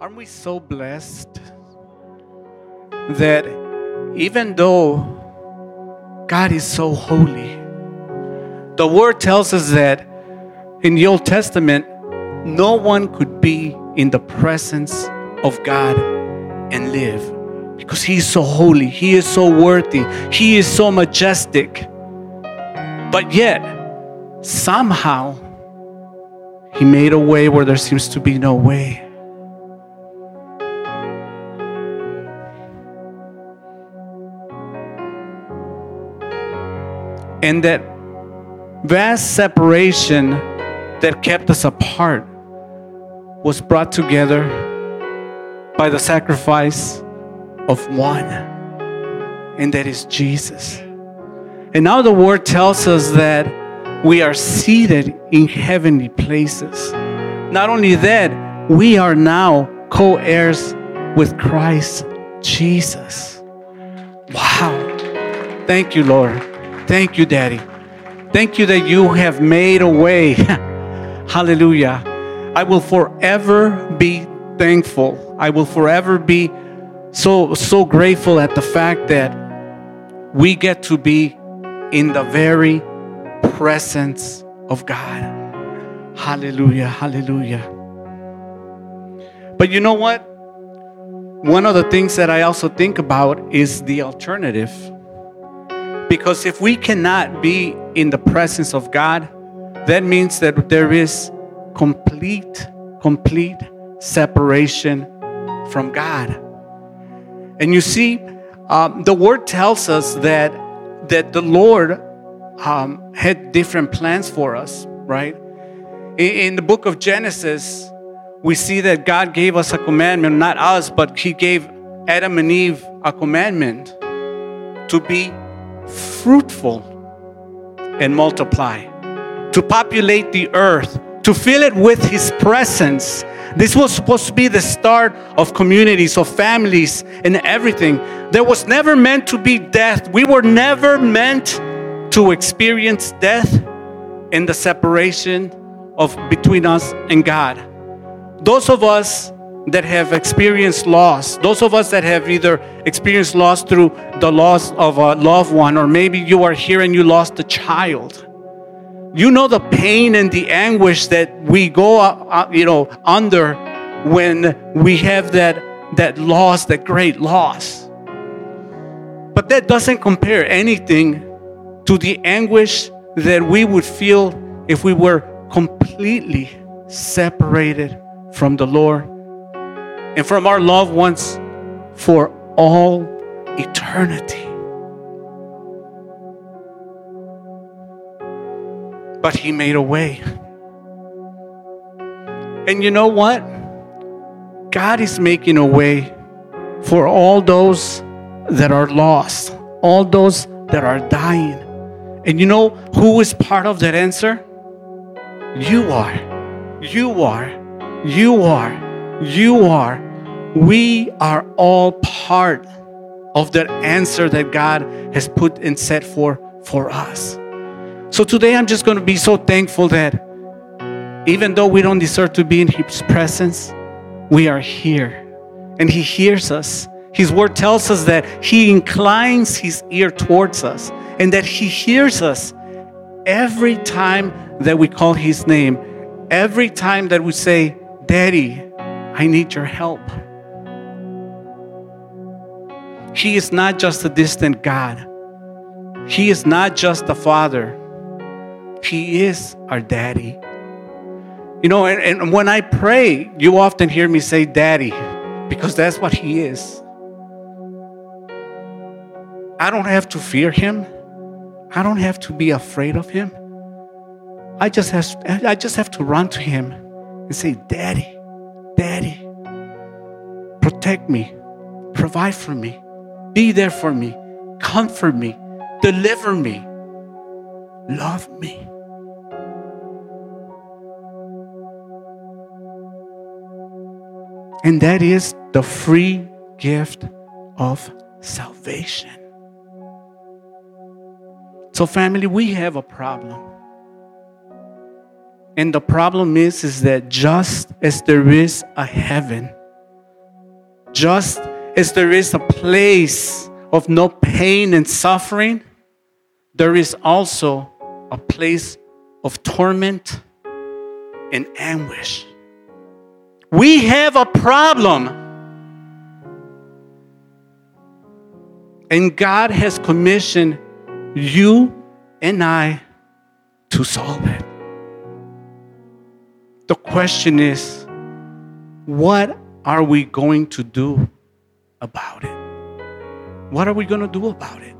Aren't we so blessed that even though God is so holy, the word tells us that in the Old Testament, no one could be in the presence of God and live because He is so holy, He is so worthy, He is so majestic. But yet, somehow, He made a way where there seems to be no way. And that vast separation that kept us apart was brought together by the sacrifice of one, and that is Jesus. And now the word tells us that we are seated in heavenly places. Not only that, we are now co heirs with Christ Jesus. Wow. Thank you, Lord. Thank you, Daddy. Thank you that you have made a way. Hallelujah. I will forever be thankful. I will forever be so so grateful at the fact that we get to be in the very presence of God. Hallelujah. Hallelujah. But you know what? One of the things that I also think about is the alternative. Because if we cannot be in the presence of God, that means that there is complete, complete separation from God. And you see, um, the word tells us that that the Lord um, had different plans for us, right? In, in the book of Genesis, we see that God gave us a commandment, not us, but He gave Adam and Eve a commandment to be fruitful and multiply, to populate the earth, to fill it with His presence. This was supposed to be the start of communities, of families, and everything. There was never meant to be death. We were never meant to experience death in the separation of between us and God. Those of us that have experienced loss, those of us that have either experienced loss through the loss of a loved one, or maybe you are here and you lost a child. You know the pain and the anguish that we go, uh, uh, you know, under when we have that that loss, that great loss. But that doesn't compare anything to the anguish that we would feel if we were completely separated from the Lord and from our loved ones for all eternity. But He made a way. And you know what? God is making a way for all those that are lost, all those that are dying. And you know who is part of that answer? You are. You are. You are. You are. We are all part of that answer that God has put and set for for us. So today I'm just going to be so thankful that even though we don't deserve to be in His presence, we are here and He hears us. His word tells us that He inclines His ear towards us and that He hears us every time that we call His name, every time that we say, Daddy, I need your help. He is not just a distant God. He is not just a father. He is our daddy. You know, and, and when I pray, you often hear me say daddy because that's what he is. I don't have to fear him. I don't have to be afraid of him. I just have I just have to run to him and say, "Daddy, Daddy, protect me, provide for me, be there for me, comfort me, deliver me, love me." And that is the free gift of salvation. So, family, we have a problem. And the problem is, is that just as there is a heaven, just as there is a place of no pain and suffering, there is also a place of torment and anguish. We have a problem. And God has commissioned you and I to solve it. The question is what are we going to do about it? What are we going to do about it?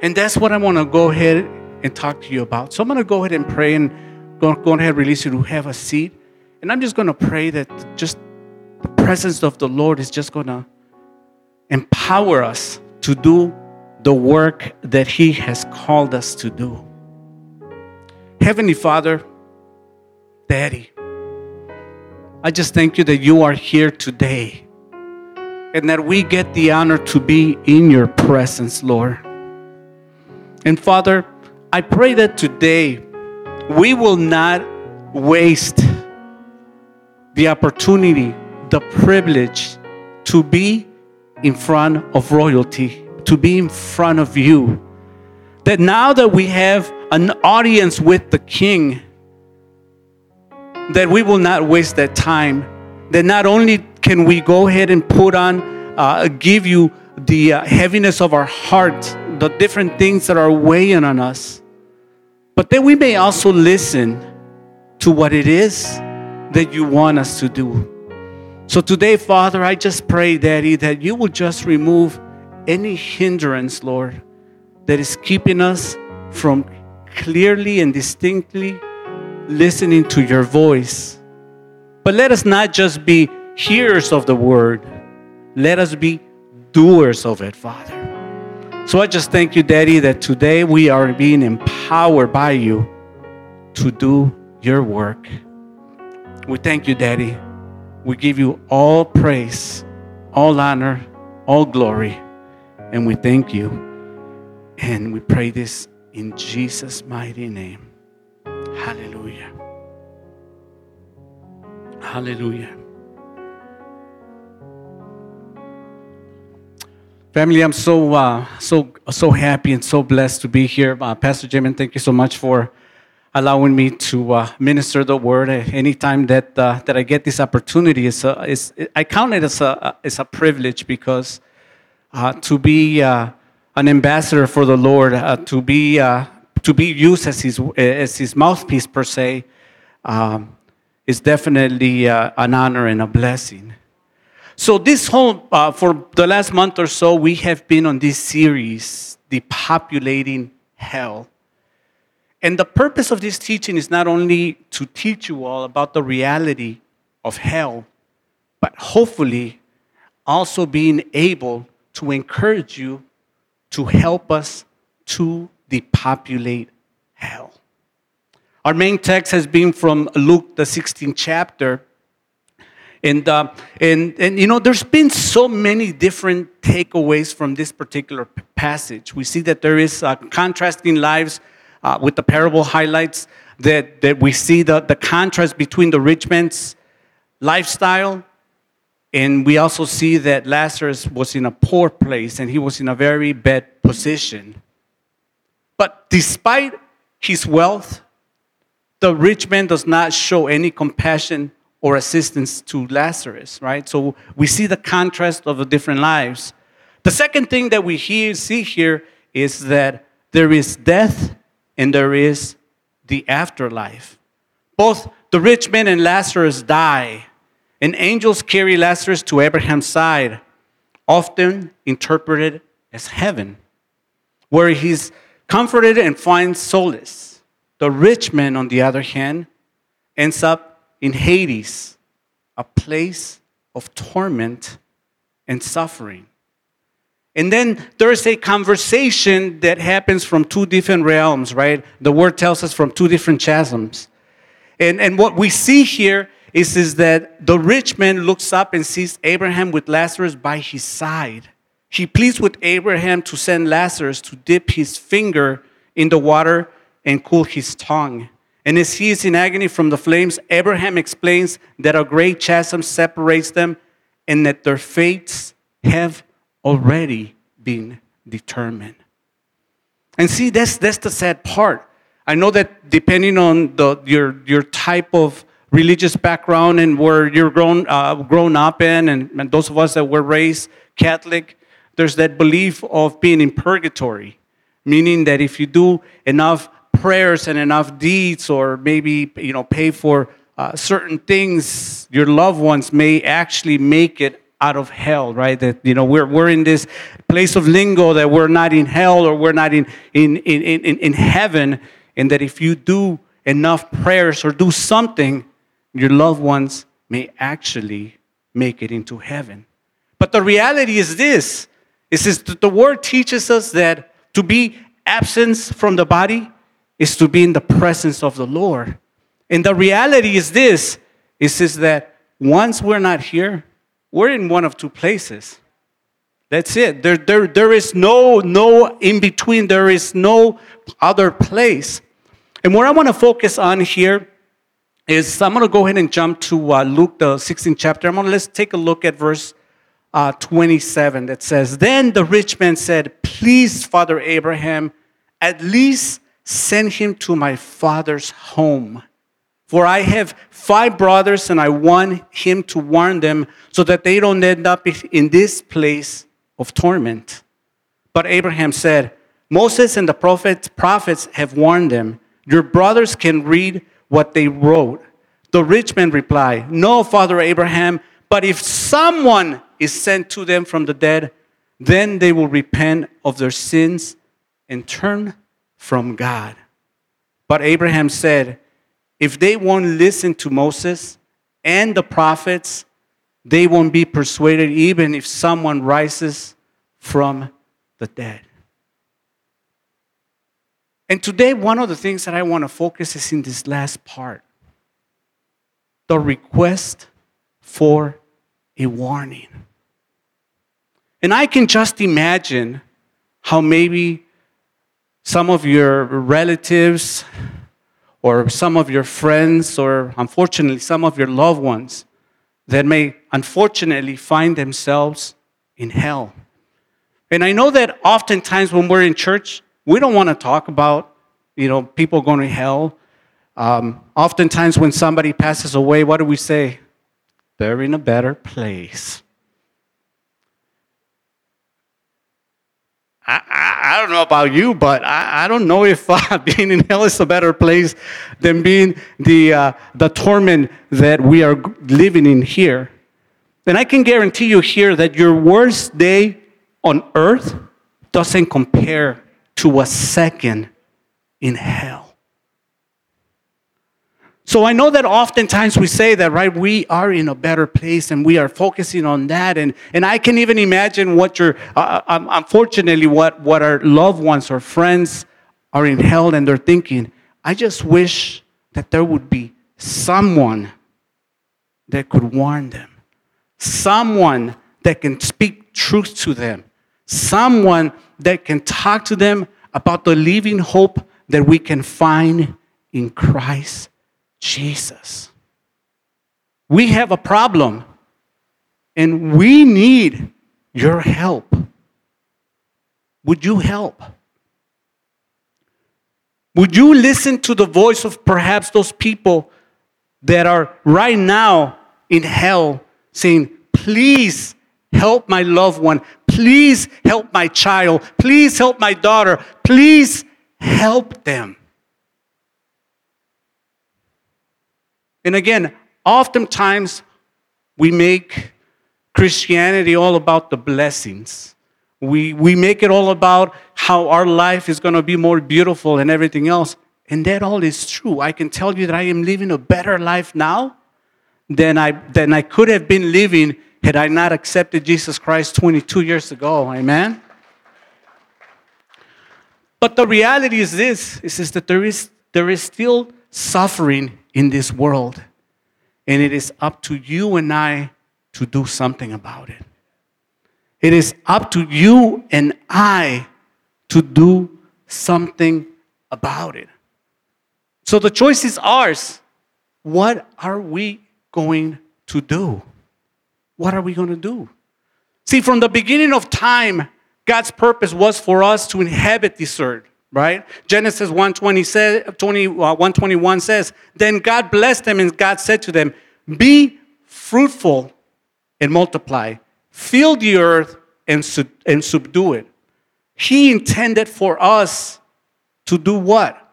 And that's what I want to go ahead and talk to you about. So I'm going to go ahead and pray and go, go ahead and release you to have a seat. And I'm just going to pray that just the presence of the Lord is just going to empower us to do the work that He has called us to do. Heavenly Father, Daddy, I just thank you that you are here today and that we get the honor to be in your presence, Lord. And Father, I pray that today we will not waste the opportunity, the privilege to be in front of royalty, to be in front of you. That now that we have an audience with the King, that we will not waste that time. That not only can we go ahead and put on, uh, give you the uh, heaviness of our heart, the different things that are weighing on us, but then we may also listen to what it is that you want us to do. So today, Father, I just pray, Daddy, that you will just remove any hindrance, Lord, that is keeping us from clearly and distinctly listening to your voice. But let us not just be hearers of the word, let us be doers of it, Father. So I just thank you, Daddy, that today we are being empowered by you to do your work. We thank you, Daddy. We give you all praise, all honor, all glory, and we thank you. And we pray this in Jesus' mighty name. Hallelujah. Hallelujah. Family, I'm so uh, so so happy and so blessed to be here. Uh, Pastor Jim, thank you so much for allowing me to uh, minister the word. Anytime that uh, that I get this opportunity, is is I count it as a as a privilege because uh, to be uh, an ambassador for the Lord, to be to be used as his, as his mouthpiece, per se, um, is definitely uh, an honor and a blessing. So, this whole, uh, for the last month or so, we have been on this series, Depopulating Hell. And the purpose of this teaching is not only to teach you all about the reality of hell, but hopefully also being able to encourage you to help us to depopulate hell. Our main text has been from Luke, the 16th chapter. And, uh, and, and, you know, there's been so many different takeaways from this particular passage. We see that there is uh, contrasting lives uh, with the parable highlights that, that we see the, the contrast between the rich man's lifestyle and we also see that Lazarus was in a poor place and he was in a very bad position. But despite his wealth, the rich man does not show any compassion or assistance to Lazarus, right? So we see the contrast of the different lives. The second thing that we hear, see here is that there is death and there is the afterlife. Both the rich man and Lazarus die, and angels carry Lazarus to Abraham's side, often interpreted as heaven, where he's comforted and finds solace. The rich man, on the other hand, ends up in Hades, a place of torment and suffering. And then there's a conversation that happens from two different realms, right? The word tells us from two different chasms. And, and what we see here is, is that the rich man looks up and sees Abraham with Lazarus by his side. He pleads with Abraham to send Lazarus to dip his finger in the water and cool his tongue. And as he is in agony from the flames, Abraham explains that a great chasm separates them and that their fates have already been determined. And see, that's, that's the sad part. I know that depending on the, your, your type of religious background and where you're grown, uh, grown up in, and, and those of us that were raised Catholic, there's that belief of being in purgatory, meaning that if you do enough prayers and enough deeds, or maybe you know pay for uh, certain things, your loved ones may actually make it out of hell, right? That you know we're we're in this place of limbo that we're not in hell or we're not in in in in, in heaven, and that if you do enough prayers or do something, your loved ones may actually make it into heaven. But the reality is this: is the word teaches us that to be absent from the body is to be in the presence of the Lord. And the reality is this: is, is that once we're not here, we're in one of two places. That's it. There, there, there is no, no in between. There is no other place. And what I want to focus on here is I'm going to go ahead and jump to uh, Luke, the 16th chapter. I'm going to let's take a look at verse uh, 27 that says, Then the rich man said, Please, Father Abraham, at least send him to my father's home. For I have five brothers, and I want him to warn them so that they don't end up in this place of torment. But Abraham said, Moses and the prophets, prophets have warned them. Your brothers can read what they wrote. The rich man replied, No, Father Abraham, but if someone is sent to them from the dead, then they will repent of their sins and turn from God. But Abraham said, if they won't listen to Moses and the prophets, they won't be persuaded even if someone rises from the dead. And today, one of the things that I want to focus is in this last part the request for a warning. And I can just imagine how maybe some of your relatives or some of your friends, or unfortunately, some of your loved ones that may unfortunately find themselves in hell. And I know that oftentimes when we're in church, we don't want to talk about, you know, people going to hell. Um, oftentimes when somebody passes away, what do we say? They're in a better place. Don't know about you, but I, I don't know if uh, being in hell is a better place than being the, uh, the torment that we are living in here. And I can guarantee you here that your worst day on earth doesn't compare to a second in hell. So I know that oftentimes we say that, right? We are in a better place and we are focusing on that. And, and I can even imagine what your, uh, uh um, unfortunately, what, what our loved ones or friends are in hell and they're thinking, I just wish that there would be someone that could warn them, someone that can speak truth to them, someone that can talk to them about the living hope that we can find in Christ Jesus. We have a problem and we need your help. Would you help? Would you listen to the voice of perhaps those people that are right now in hell saying, Please help my loved one. Please help my child. Please help my daughter. Please help them. And again, oftentimes we make Christianity all about the blessings. We, we make it all about how our life is going to be more beautiful and everything else. And that all is true. I can tell you that I am living a better life now than I, than I could have been living had I not accepted Jesus Christ 22 years ago. Amen? But the reality is this, is that there is, there is still suffering in this world. And it is up to you and I to do something about it. It is up to you and I to do something about it. So the choice is ours. What are we going to do? what are we going to do? See, from the beginning of time, God's purpose was for us to inhabit this earth, right? Genesis 1:20 says, 20, uh, 121 says, Then God blessed them, and God said to them, Be fruitful and multiply, fill the earth and, sub- and subdue it. He intended for us to do what?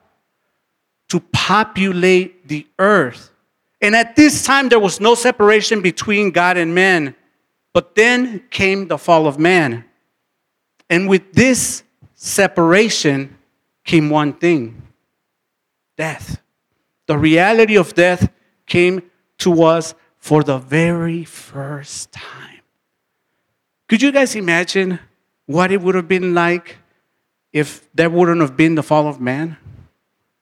To populate the earth. And at this time, there was no separation between God and man. But then came the fall of man. And with this separation came one thing death. The reality of death came to us for the very first time. Could you guys imagine what it would have been like if there wouldn't have been the fall of man?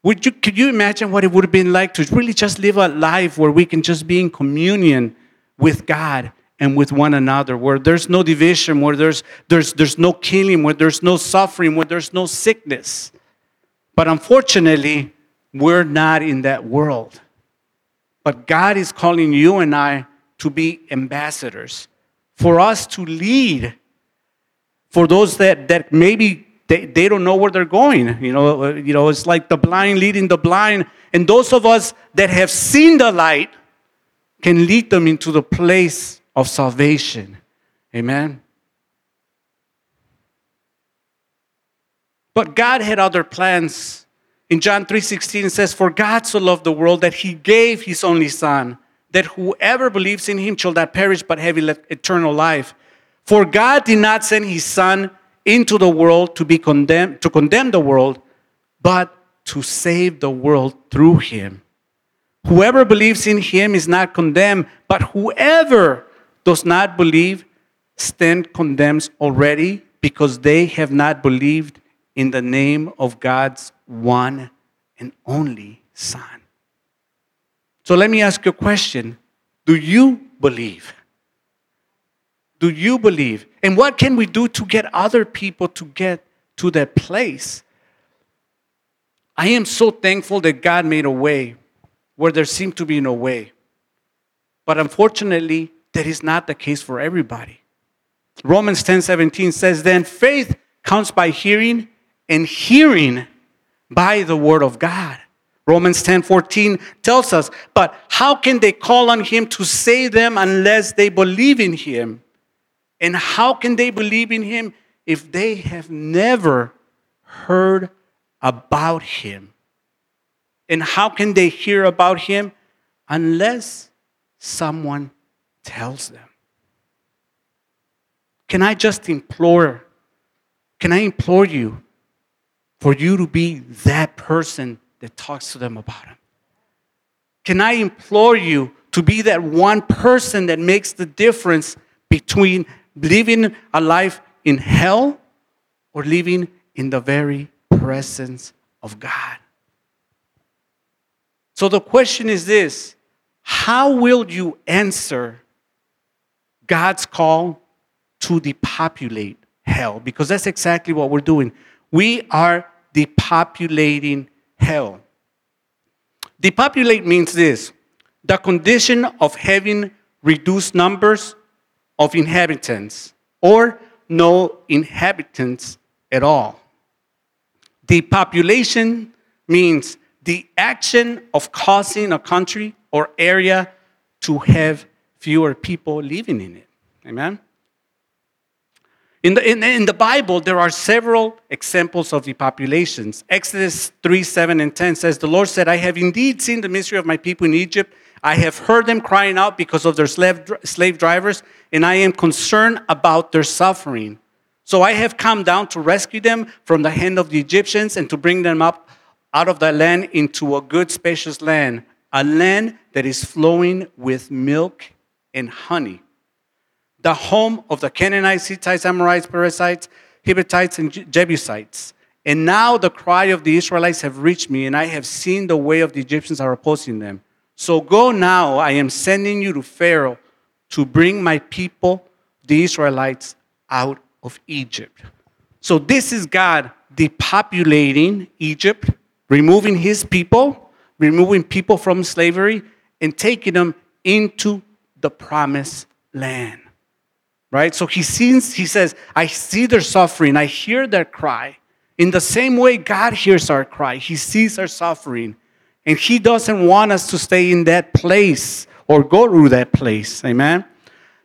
Would you, could you imagine what it would have been like to really just live a life where we can just be in communion with God and with one another, where there's no division, where there's, there's, there's no killing, where there's no suffering, where there's no sickness? But unfortunately, we're not in that world. But God is calling you and I to be ambassadors, for us to lead for those that, that maybe they, they don't know where they're going. You know, uh, you know, it's like the blind leading the blind. And those of us that have seen the light can lead them into the place of salvation. Amen. But God had other plans. In John 3:16 it says, "For God so loved the world that he gave his only son, that whoever believes in him shall not perish but have eternal life." For God did not send his son into the world to be condemned to condemn the world, but to save the world through him. Whoever believes in him is not condemned, but whoever does not believe stand condemns already because they have not believed in the name of God's one and only son. So let me ask you a question. Do you believe? do you believe? And what can we do to get other people to get to that place? I am so thankful that God made a way where there seemed to be no way. But unfortunately, that is not the case for everybody. Romans 10 17 says, Then faith comes by hearing, and hearing by the word of God. Romans 10 14 tells us, But how can they call on him to save them unless they believe in him? And how can they believe in him if they have never heard about him? And how can they hear about him unless someone tells them? Can I just implore, can I implore you for you to be that person that talks to them about him? Can I implore you to be that one person that makes the difference between living a life in hell or living in the very presence of God. So the question is this How will you answer God's call to depopulate hell? Because that's exactly what we're doing. We are depopulating hell. Depopulate means this the condition of having reduced numbers of inhabitants or no inhabitants at all. Depopulation means the action of causing a country or area to have fewer people living in it. Amen? In the, in, in, the Bible, there are several examples of depopulations. Exodus 3 7 and 10 says, The Lord said, I have indeed seen the misery of my people in Egypt I have heard them crying out because of their slave, slave drivers, and I am concerned about their suffering. So I have come down to rescue them from the hand of the Egyptians and to bring them up out of that land into a good, spacious land, a land that is flowing with milk and honey. The home of the Canaanites, Hittites, Amorites, Perizzites, Hivites, and Jebusites. And now the cry of the Israelites have reached me, and I have seen the way of the Egyptians are opposing them. So go now, I am sending you to Pharaoh to bring my people, the Israelites, out of Egypt. So this is God depopulating Egypt, removing his people, removing people from slavery, and taking them into the promised land. Right? So he sees, he says, I see their suffering, I hear their cry. In the same way, God hears our cry. He sees our suffering. And He doesn't want us to stay in that place or go through that place. Amen.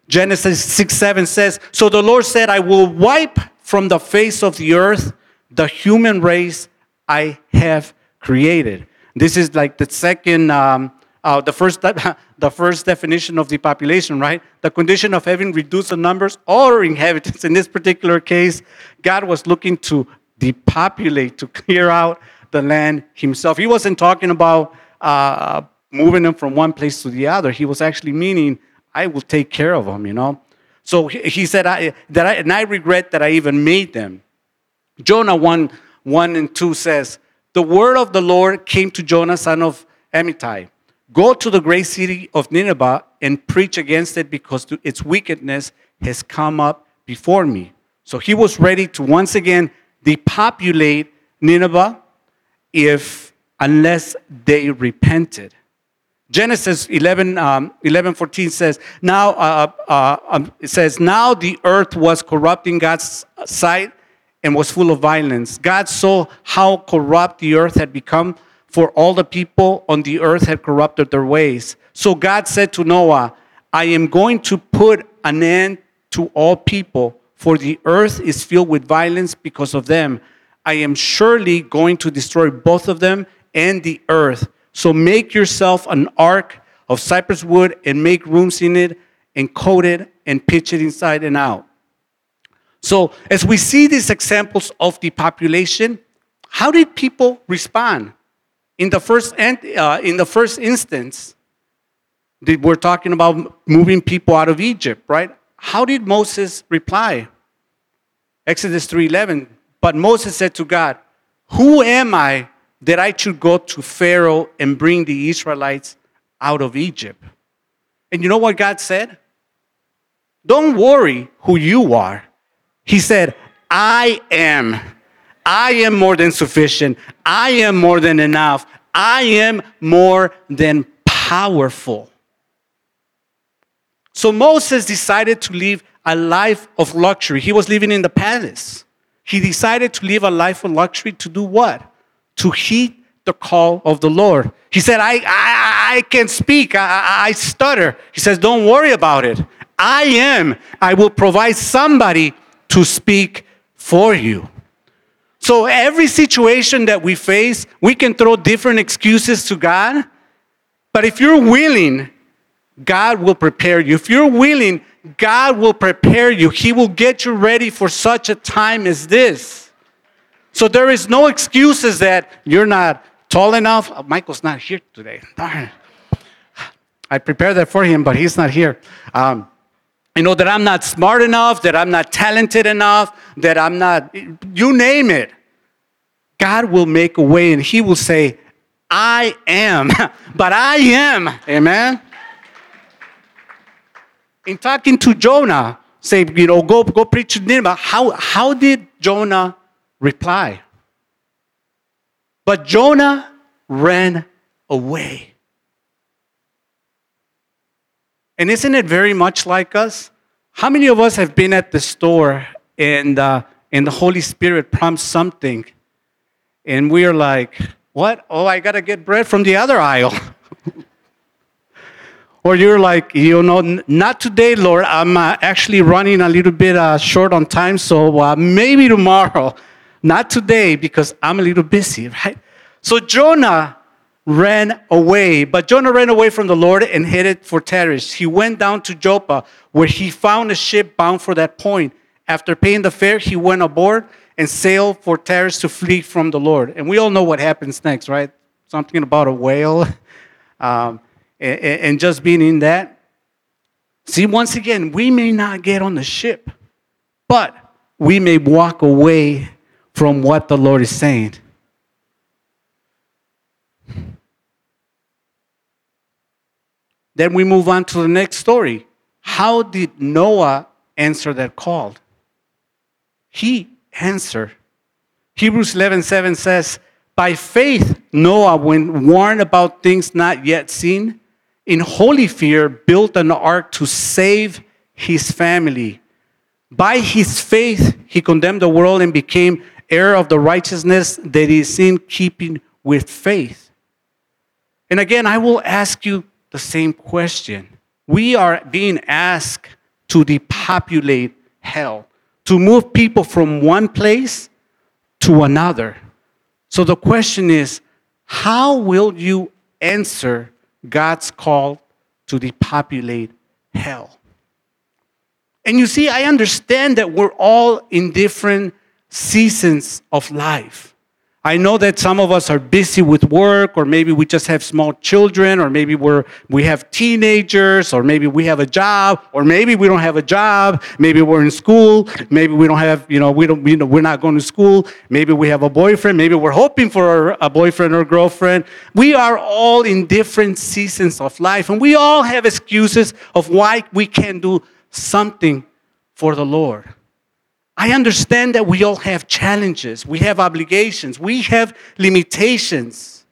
Genesis 6 7 says, So the Lord said, I will wipe from the face of the earth the human race I have created. This is like the second, um, uh, the, first, the first definition of the population, right? The condition of having reduced the numbers or inhabitants. In this particular case, God was looking to depopulate, to clear out the land himself. He wasn't talking about uh, moving them from one place to the other. He was actually meaning, I will take care of them, you know? So he, he said, I, that I, and I regret that I even made them. Jonah 1, 1 and 2 says, The word of the Lord came to Jonah, son of Amittai. Go to the great city of Nineveh and preach against it because its wickedness has come up before me. So he was ready to once again depopulate Nineveh if unless they repented. Genesis 11, um, 11 14 says, Now, uh, uh, um, it says, Now the earth was corrupting God's sight and was full of violence. God saw how corrupt the earth had become, for all the people on the earth had corrupted their ways. So God said to Noah, I am going to put an end to all people, for the earth is filled with violence because of them. I am surely going to destroy both of them and the earth. So make yourself an ark of cypress wood and make rooms in it and coat it and pitch it inside and out. So, as we see these examples of the population, how did people respond? In the first, uh, in the first instance, we're talking about moving people out of Egypt, right? How did Moses reply? Exodus 3:11. But Moses said to God, Who am I that I should go to Pharaoh and bring the Israelites out of Egypt? And you know what God said? Don't worry who you are. He said, I am. I am more than sufficient. I am more than enough. I am more than powerful. So Moses decided to live a life of luxury. He was living in the palace. He decided to live a life of luxury to do what? To heed the call of the Lord. He said, I, I, I can't speak, I, I stutter. He says, Don't worry about it. I am. I will provide somebody to speak for you. So, every situation that we face, we can throw different excuses to God. But if you're willing, God will prepare you. If you're willing, God will prepare you. He will get you ready for such a time as this. So there is no excuses that you're not tall enough. Oh, Michael's not here today. Darn. I prepared that for him, but he's not here. Um, you know, that I'm not smart enough, that I'm not talented enough, that I'm not, you name it. God will make a way and He will say, I am, but I am. Amen in talking to Jonah, say, you know, go, go preach to Nineveh, how, how did Jonah reply? But Jonah ran away. And isn't it very much like us? How many of us have been at the store and, uh, and the Holy Spirit prompts something, and we're like, what? Oh, I got to get bread from the other aisle. Or you're like, you know, not today, Lord. I'm uh, actually running a little bit uh, short on time, so uh, maybe tomorrow. Not today because I'm a little busy, right? So Jonah ran away, but Jonah ran away from the Lord and headed for Tarshish. He went down to Joppa, where he found a ship bound for that point. After paying the fare, he went aboard and sail for Tarshish to flee from the Lord. And we all know what happens next, right? Something about a whale. Um, and, and just being in that. See, once again, we may not get on the ship, but we may walk away from what the Lord is saying. Then we move on to the next story. How did Noah answer that call? He answered. Hebrews 11 7 says, By faith, Noah, when warned about things not yet seen, in holy fear, built an ark to save his family. By his faith, he condemned the world and became heir of the righteousness that is in keeping with faith. And again, I will ask you the same question. We are being asked to depopulate hell, to move people from one place to another. So the question is how will you answer God's call to depopulate hell? And you see, I understand that we're all in different seasons of life. I know that some of us are busy with work, or maybe we just have small children, or maybe we're, we have teenagers, or maybe we have a job, or maybe we don't have a job. Maybe we're in school. Maybe we don't have, you know, we don't, you know, we're not going to school. Maybe we have a boyfriend. Maybe we're hoping for a boyfriend or girlfriend. We are all in different seasons of life, and we all have excuses of why we can't do something for the Lord. I understand that we all have challenges, we have obligations, we have limitations.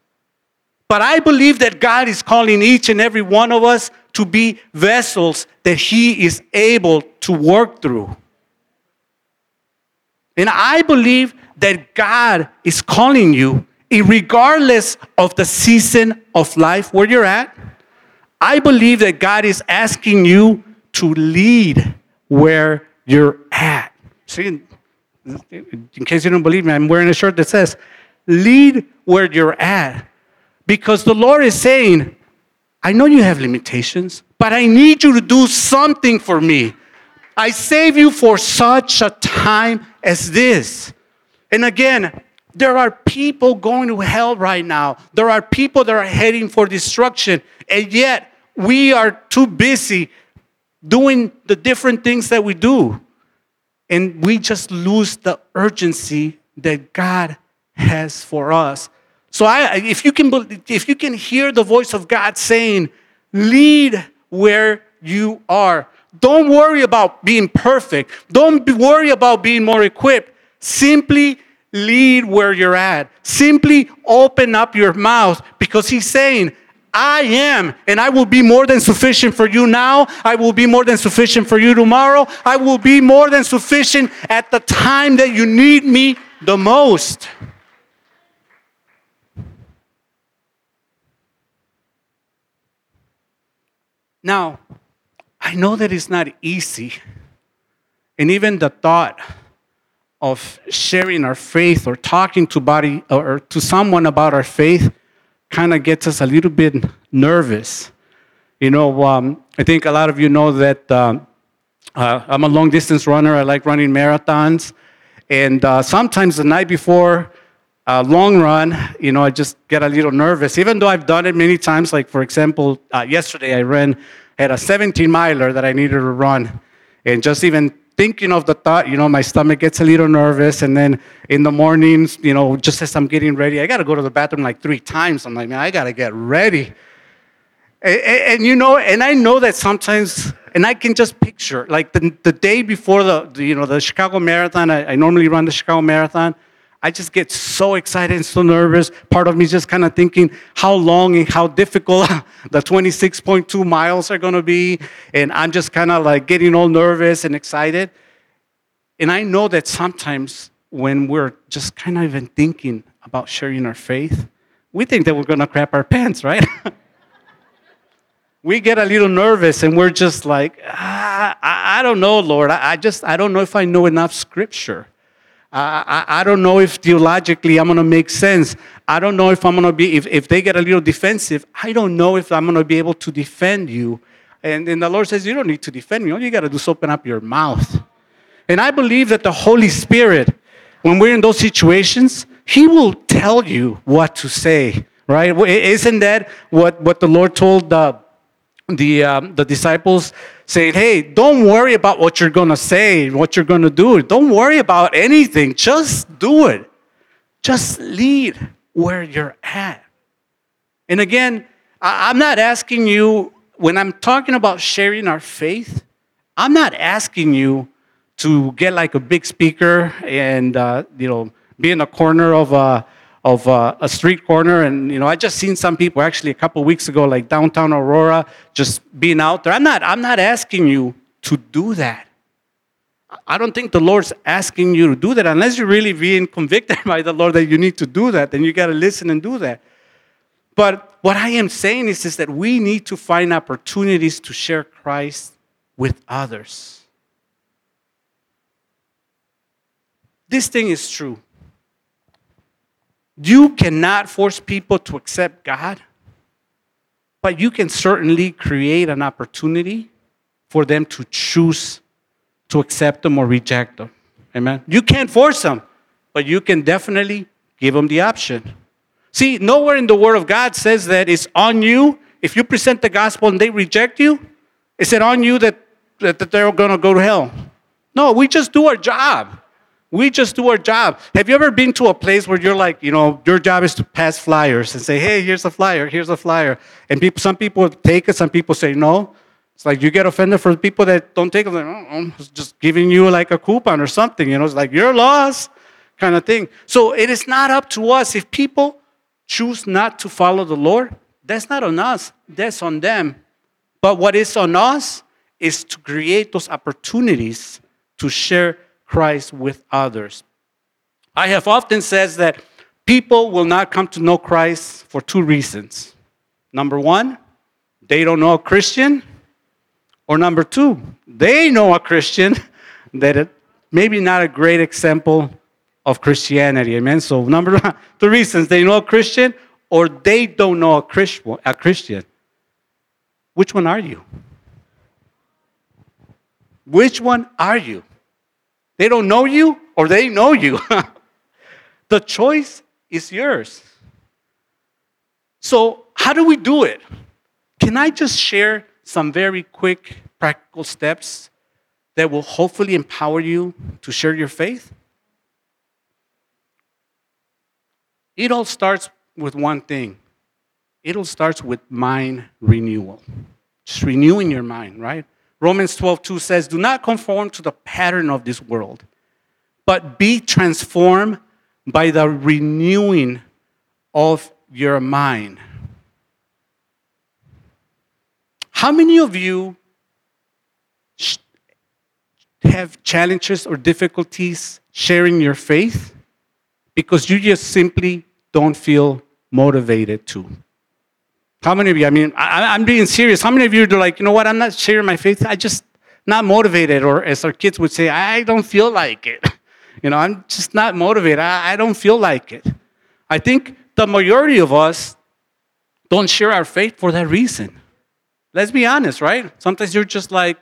But I believe that God is calling each and every one of us to be vessels that He is able to work through. And I believe that God is calling you, regardless of the season of life where you're at. I believe that God is asking you to lead where you're at. See, in case you don't believe me, I'm wearing a shirt that says, Lead where you're at. Because the Lord is saying, I know you have limitations, but I need you to do something for me. I save you for such a time as this. And again, there are people going to hell right now. There are people that are heading for destruction. And yet, we are too busy doing the different things that we do and we just lose the urgency that God has for us. So I, if you can, if you can hear the voice of God saying, "Lead where you are," don't worry about being perfect. Don't worry about being more equipped. Simply lead where you're at. Simply open up your mouth because He's saying, I am, and I will be more than sufficient for you now. I will be more than sufficient for you tomorrow. I will be more than sufficient at the time that you need me the most. Now, I know that it's not easy. And even the thought of sharing our faith or talking to body or to someone about our faith kind of gets us a little bit nervous. You know, um, I think a lot of you know that um, uh, I'm a long distance runner. I like running marathons. And uh, sometimes the night before a long run, you know, I just get a little nervous, even though I've done it many times. Like, for example, uh, yesterday I ran, had a 17 miler that I needed to run. And just even thinking of the thought, you know, my stomach gets a little nervous. And then in the mornings, you know, just as I'm getting ready, I got to go to the bathroom like three times. I'm like, man, I got to get ready. And, and, and, you know, and I know that sometimes, and I can just picture, like the, the day before the, the you know, the Chicago Marathon, I, I normally run the Chicago Marathon. I just get so excited and so nervous. Part of me just kind of thinking how long and how difficult the 26.2 miles are going to be. And I'm just kind of like getting all nervous and excited. And I know that sometimes when we're just kind of even thinking about sharing our faith, we think that we're going to crap our pants, right? we get a little nervous and we're just like, ah, I, I don't know, Lord. I, I just, I don't know if I know enough scripture. I, I, don't know if theologically I'm going to make sense. I don't know if I'm going to be, if, if they get a little defensive, I don't know if I'm going to be able to defend you. And, and the Lord says, You don't need to defend me. All you got to do is open up your mouth. And I believe that the Holy Spirit, when we're in those situations, He will tell you what to say, right? Isn't that what, what the Lord told the, the, um, the disciples? saying, hey, don't worry about what you're going to say, what you're going to do. Don't worry about anything. Just do it. Just lead where you're at. And again, I'm not asking you, when I'm talking about sharing our faith, I'm not asking you to get like a big speaker and, uh, you know, be in a corner of a, of uh, a street corner. And, you know, I just seen some people actually a couple weeks ago, like downtown Aurora, just being out there. I'm not, I'm not asking you to do that. I don't think the Lord's asking you to do that unless you're really being convicted by the Lord that you need to do that, then you got to listen and do that. But what I am saying is, is that we need to find opportunities to share Christ with others. This thing is true. You cannot force people to accept God, but you can certainly create an opportunity for them to choose to accept them or reject them. Amen. You can't force them, but you can definitely give them the option. See, nowhere in the Word of God says that it's on you. If you present the gospel and they reject you, is it on you that, that, that they're going to go to hell? No, we just do our job. We just do our job. Have you ever been to a place where you're like, you know, your job is to pass flyers and say, hey, here's a flyer, here's a flyer. And people, some people take it, some people say no. It's like you get offended for people that don't take it. Like, oh, I'm just giving you like a coupon or something. You know, it's like you're lost kind of thing. So it is not up to us. If people choose not to follow the Lord, that's not on us, that's on them. But what is on us is to create those opportunities to share Christ with others. I have often said that people will not come to know Christ for two reasons. Number one, they don't know a Christian. Or number two, they know a Christian that it, maybe not a great example of Christianity. Amen. So number one, two reasons they know a Christian or they don't know a Christian. A Christian. Which one are you? Which one are you? They don't know you or they know you. the choice is yours. So, how do we do it? Can I just share some very quick practical steps that will hopefully empower you to share your faith? It all starts with one thing. It all starts with mind renewal. Just renewing your mind, right? Romans 12, 2 says, Do not conform to the pattern of this world, but be transformed by the renewing of your mind. How many of you have challenges or difficulties sharing your faith because you just simply don't feel motivated to? How many of you? I mean, I, am being serious. How many of you are like, you know what? I'm not sharing my faith. I just not motivated, or as our kids would say, I don't feel like it. You know, I'm just not motivated. I, I don't feel like it. I think the majority of us don't share our faith for that reason. Let's be honest, right? Sometimes you're just like,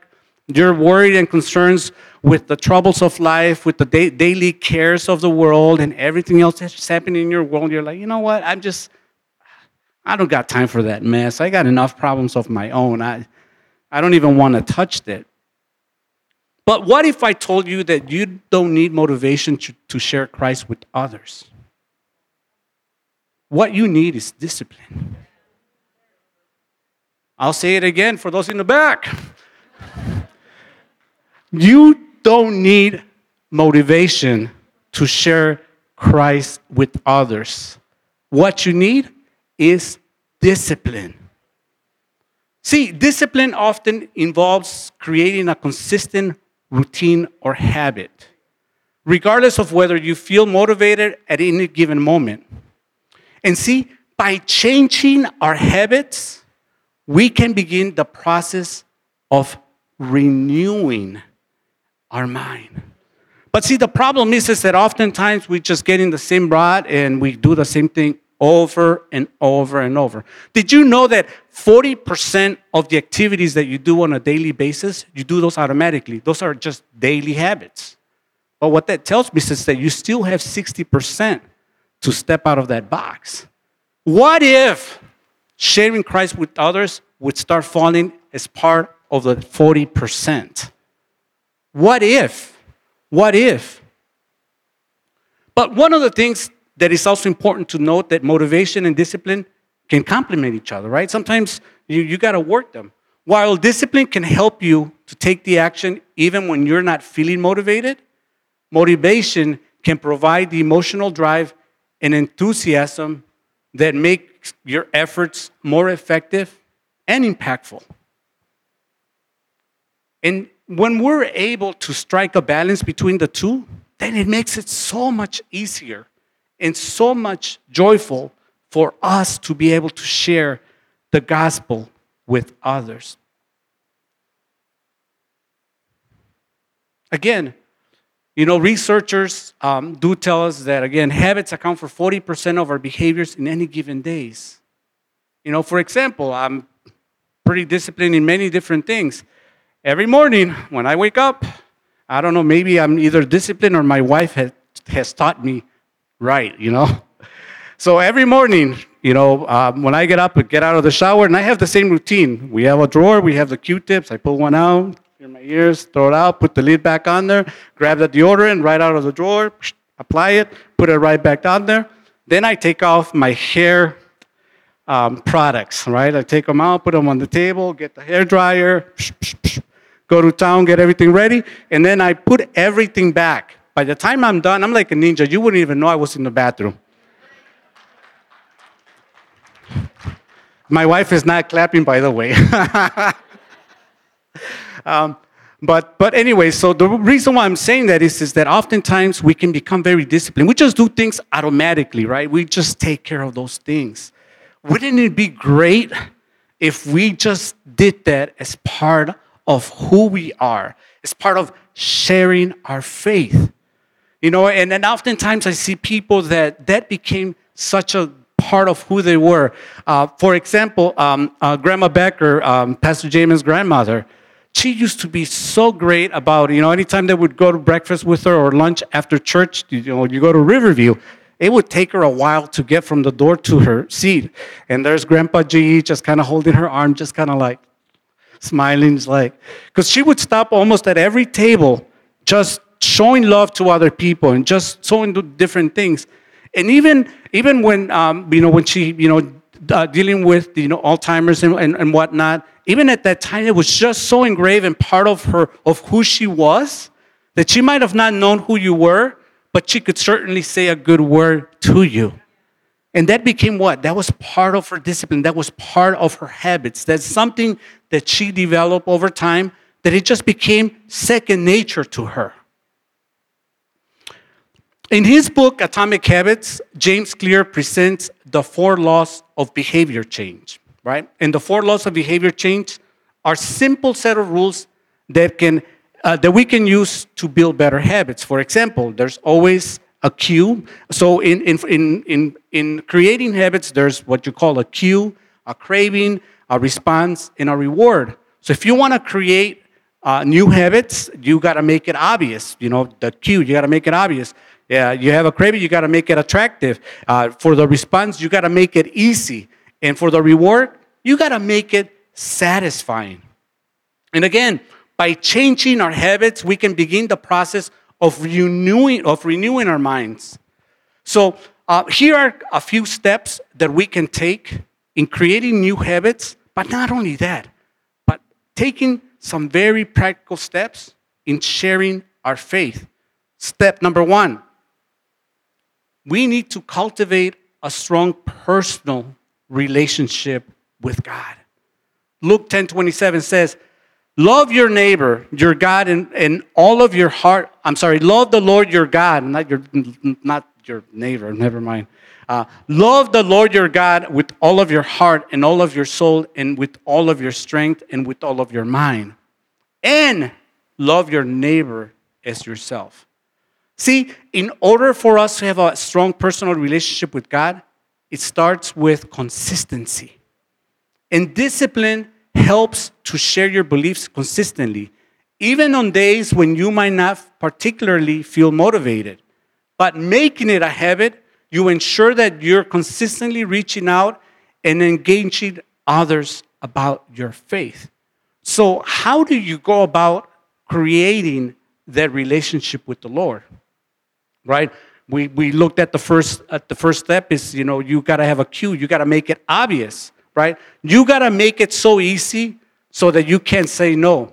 you're worried and concerns with the troubles of life, with the da- daily cares of the world, and everything else that's happening in your world. You're like, you know what? I'm just I don't got time for that mess. I got enough problems of my own. I, I don't even want to touch that. But what if I told you that you don't need motivation to, to share Christ with others? What you need is discipline. I'll say it again for those in the back. You don't need motivation to share Christ with others. What you need is discipline. See, discipline often involves creating a consistent routine or habit, regardless of whether you feel motivated at any given moment. And see, by changing our habits, we can begin the process of renewing our mind. But see, the problem is, is that oftentimes we just get in the same rut and we do the same thing over and over and over. Did you know that 40% of the activities that you do on a daily basis, you do those automatically? Those are just daily habits. But what that tells me is that you still have 60% to step out of that box. What if sharing Christ with others would start falling as part of the 40%? What if? What if? But one of the things that it's also important to note that motivation and discipline can complement each other, right? Sometimes you, you got to work them. While discipline can help you to take the action even when you're not feeling motivated, motivation can provide the emotional drive and enthusiasm that makes your efforts more effective and impactful. And when we're able to strike a balance between the two, then it makes it so much easier and so much joyful for us to be able to share the gospel with others. Again, you know, researchers um, do tell us that, again, habits account for 40% of our behaviors in any given days. You know, for example, I'm pretty disciplined in many different things. Every morning when I wake up, I don't know, maybe I'm either disciplined or my wife has, has taught me right, you know? So every morning, you know, um, when I get up and get out of the shower, and I have the same routine. We have a drawer, we have the Q-tips, I pull one out, in my ears, throw it out, put the lid back on there, grab the deodorant right out of the drawer, apply it, put it right back down there. Then I take off my hair um, products, right? I take them out, put them on the table, get the hair dryer, go to town, get everything ready, and then I put everything back. By the time I'm done, I'm like a ninja. You wouldn't even know I was in the bathroom. My wife is not clapping, by the way. um, but, but anyway, so the reason why I'm saying that is, is that oftentimes we can become very disciplined. We just do things automatically, right? We just take care of those things. Wouldn't it be great if we just did that as part of who we are, as part of sharing our faith? You know, and, then oftentimes I see people that that became such a part of who they were. Uh, for example, um, uh, Grandma Becker, um, Pastor Jamin's grandmother, she used to be so great about, you know, anytime they would go to breakfast with her or lunch after church, you know, you go to Riverview, it would take her a while to get from the door to her seat. And there's Grandpa G just kind of holding her arm, just kind of like smiling, like, because she would stop almost at every table, just showing love to other people and just showing different things. And even even when um, you know when she you know uh, dealing with you know Alzheimer's and, and, and whatnot, even at that time, it was just so engraved and part of her of who she was that she might have not known who you were, but she could certainly say a good word to you. And that became what? That was part of her discipline. That was part of her habits. That's something that she developed over time that it just became second nature to her. In his book, Atomic Habits, James Clear presents the four laws of behavior change, right? And the four laws of behavior change are simple set of rules that can uh, that we can use to build better habits. For example, there's always a cue. So in, in, in, in, in creating habits, there's what you call a cue, a craving, a response, and a reward. So if you want to create uh, new habits, you got to make it obvious. You know, the cue, you got to make it obvious. Yeah, you have a craving, you got to make it attractive. Uh, for the response, you got to make it easy. And for the reward, you got to make it satisfying. And again, by changing our habits, we can begin the process of renewing, of renewing our minds. So, uh, here are a few steps that we can take in creating new habits, but not only that, but taking some very practical steps in sharing our faith. Step number one we need to cultivate a strong personal relationship with God. Luke 10 27 says, Love your neighbor, your God, and, and all of your heart. I'm sorry, love the Lord your God, not your, not your neighbor, never mind. Uh, love the Lord your God with all of your heart and all of your soul and with all of your strength and with all of your mind. And love your neighbor as yourself. See, in order for us to have a strong personal relationship with God, it starts with consistency. And discipline helps to share your beliefs consistently, even on days when you might not particularly feel motivated. But making it a habit, you ensure that you're consistently reaching out and engaging others about your faith. So, how do you go about creating that relationship with the Lord? Right? We, we looked at the first at the first step is you know you got to have a cue. You got to make it obvious right? You got to make it so easy so that you can't say no.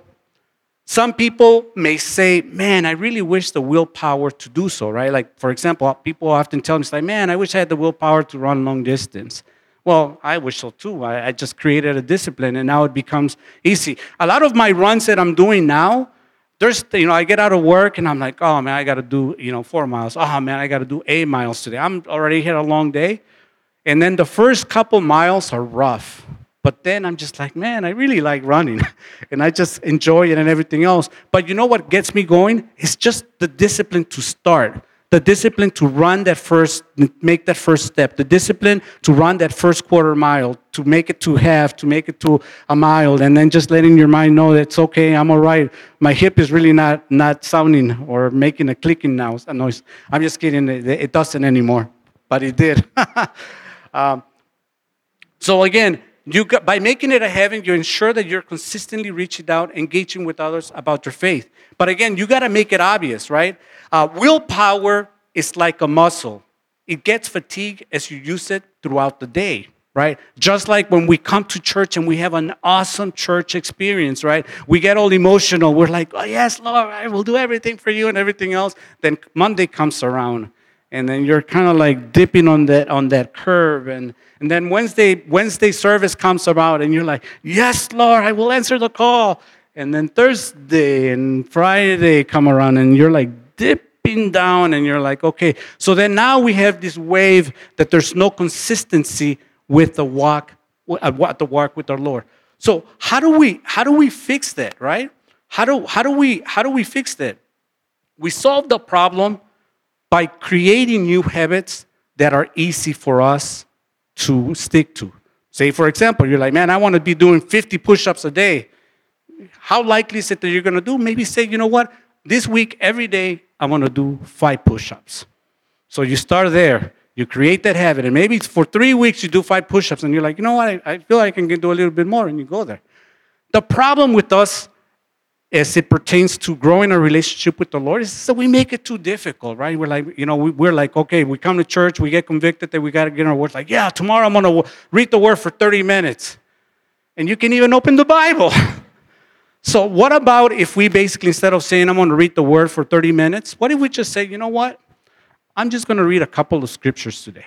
Some people may say man i really wish the willpower to do so right? Like for example people often tell me like man i wish i had the willpower to run long distance. Well i wish so too. I, I just created a discipline and now it becomes easy. A lot of my runs that i'm doing now there's, you know, I get out of work and I'm like, oh man, I got to do, you know, four miles. Oh man, I got to do eight miles today. I'm already had a long day. And then the first couple miles are rough. But then I'm just like, man, I really like running. and I just enjoy it and everything else. But you know what gets me going? It's just the discipline to start the discipline to run that first, make that first step, the discipline to run that first quarter mile, to make it to half, to make it to a mile, and then just letting your mind know that it's okay, I'm all right. My hip is really not, not sounding or making a clicking now, a noise. I'm just kidding, it, it doesn't anymore, but it did. um, so again, you got, by making it a habit, you ensure that you're consistently reaching out, engaging with others about your faith. But again, you got to make it obvious, right? Uh, willpower is like a muscle. It gets fatigued as you use it throughout the day, right? Just like when we come to church and we have an awesome church experience, right? We get all emotional. We're like, oh, yes, Lord, I will do everything for you and everything else. Then Monday comes around and then you're kind of like dipping on that on that curve and and then Wednesday Wednesday service comes about and you're like yes Lord I will answer the call and then Thursday and Friday come around and you're like dipping down and you're like, okay. So then now we have this wave that there's no consistency with the walk, uh, the walk with our Lord. So how do we how do we fix that, right? How do how do we how do we fix that? We solve the problem by creating new habits that are easy for us to stick to. Say, for example, you're like, man, I want to be doing 50 push ups a day. How likely is it that you're going to do? Maybe say, you know what? This week, every day, I'm going to do five push ups. So you start there. You create that habit. And maybe for three weeks, you do five push ups. And you're like, you know what? I, I feel like I can do a little bit more. And you go there. The problem with us as it pertains to growing a relationship with the Lord is that we make it too difficult, right? We're like, you know, we, are like, okay, we come to church, we get convicted that we got to get our word. Like, yeah, tomorrow I'm going to read the word for 30 minutes. And you can even open the Bible. So, what about if we basically, instead of saying, I'm going to read the word for 30 minutes, what if we just say, you know what? I'm just going to read a couple of scriptures today.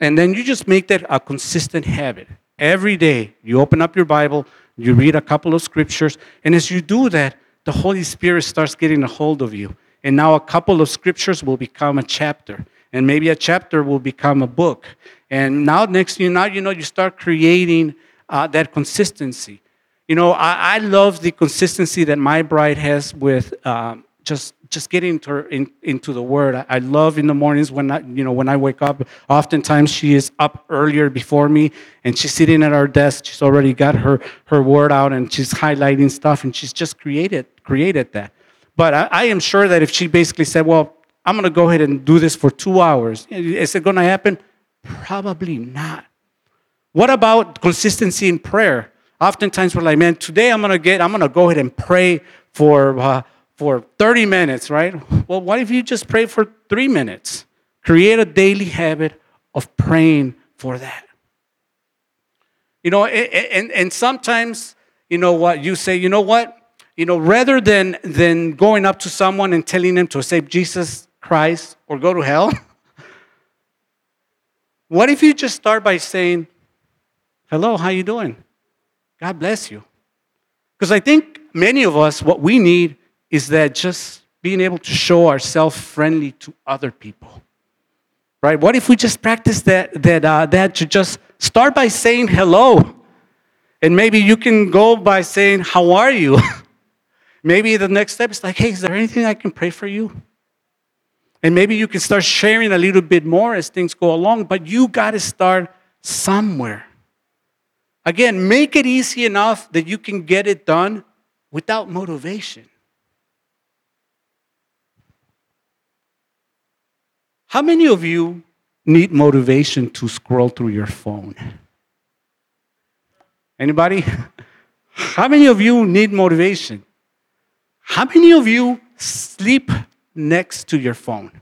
And then you just make that a consistent habit. Every day, you open up your Bible, you read a couple of scriptures, and as you do that, the Holy Spirit starts getting a hold of you. And now a couple of scriptures will become a chapter, and maybe a chapter will become a book. And now, next you now you know you start creating uh, that consistency. You know, I, I love the consistency that my bride has with um, just just getting into, her, in, into the word. I, I, love in the mornings when I, you know when I wake up. Oftentimes she is up earlier before me, and she's sitting at our desk. She's already got her her word out, and she's highlighting stuff, and she's just created created that. But I, I am sure that if she basically said, "Well, I'm going to go ahead and do this for two hours," is it going to happen? Probably not. What about consistency in prayer? Oftentimes we're like, man, today I'm gonna get, I'm gonna go ahead and pray for uh, for 30 minutes, right? Well, what if you just pray for three minutes? Create a daily habit of praying for that. You know, and, and sometimes, you know what, you say, you know what? You know, rather than, than going up to someone and telling them to accept Jesus Christ or go to hell, what if you just start by saying, hello, how you doing? God bless you. Because I think many of us, what we need is that just being able to show ourselves friendly to other people. Right? What if we just practice that, that, uh, that to just start by saying hello? And maybe you can go by saying, How are you? maybe the next step is like, Hey, is there anything I can pray for you? And maybe you can start sharing a little bit more as things go along, but you got to start somewhere. Again, make it easy enough that you can get it done without motivation. How many of you need motivation to scroll through your phone? Anybody? How many of you need motivation? How many of you sleep next to your phone?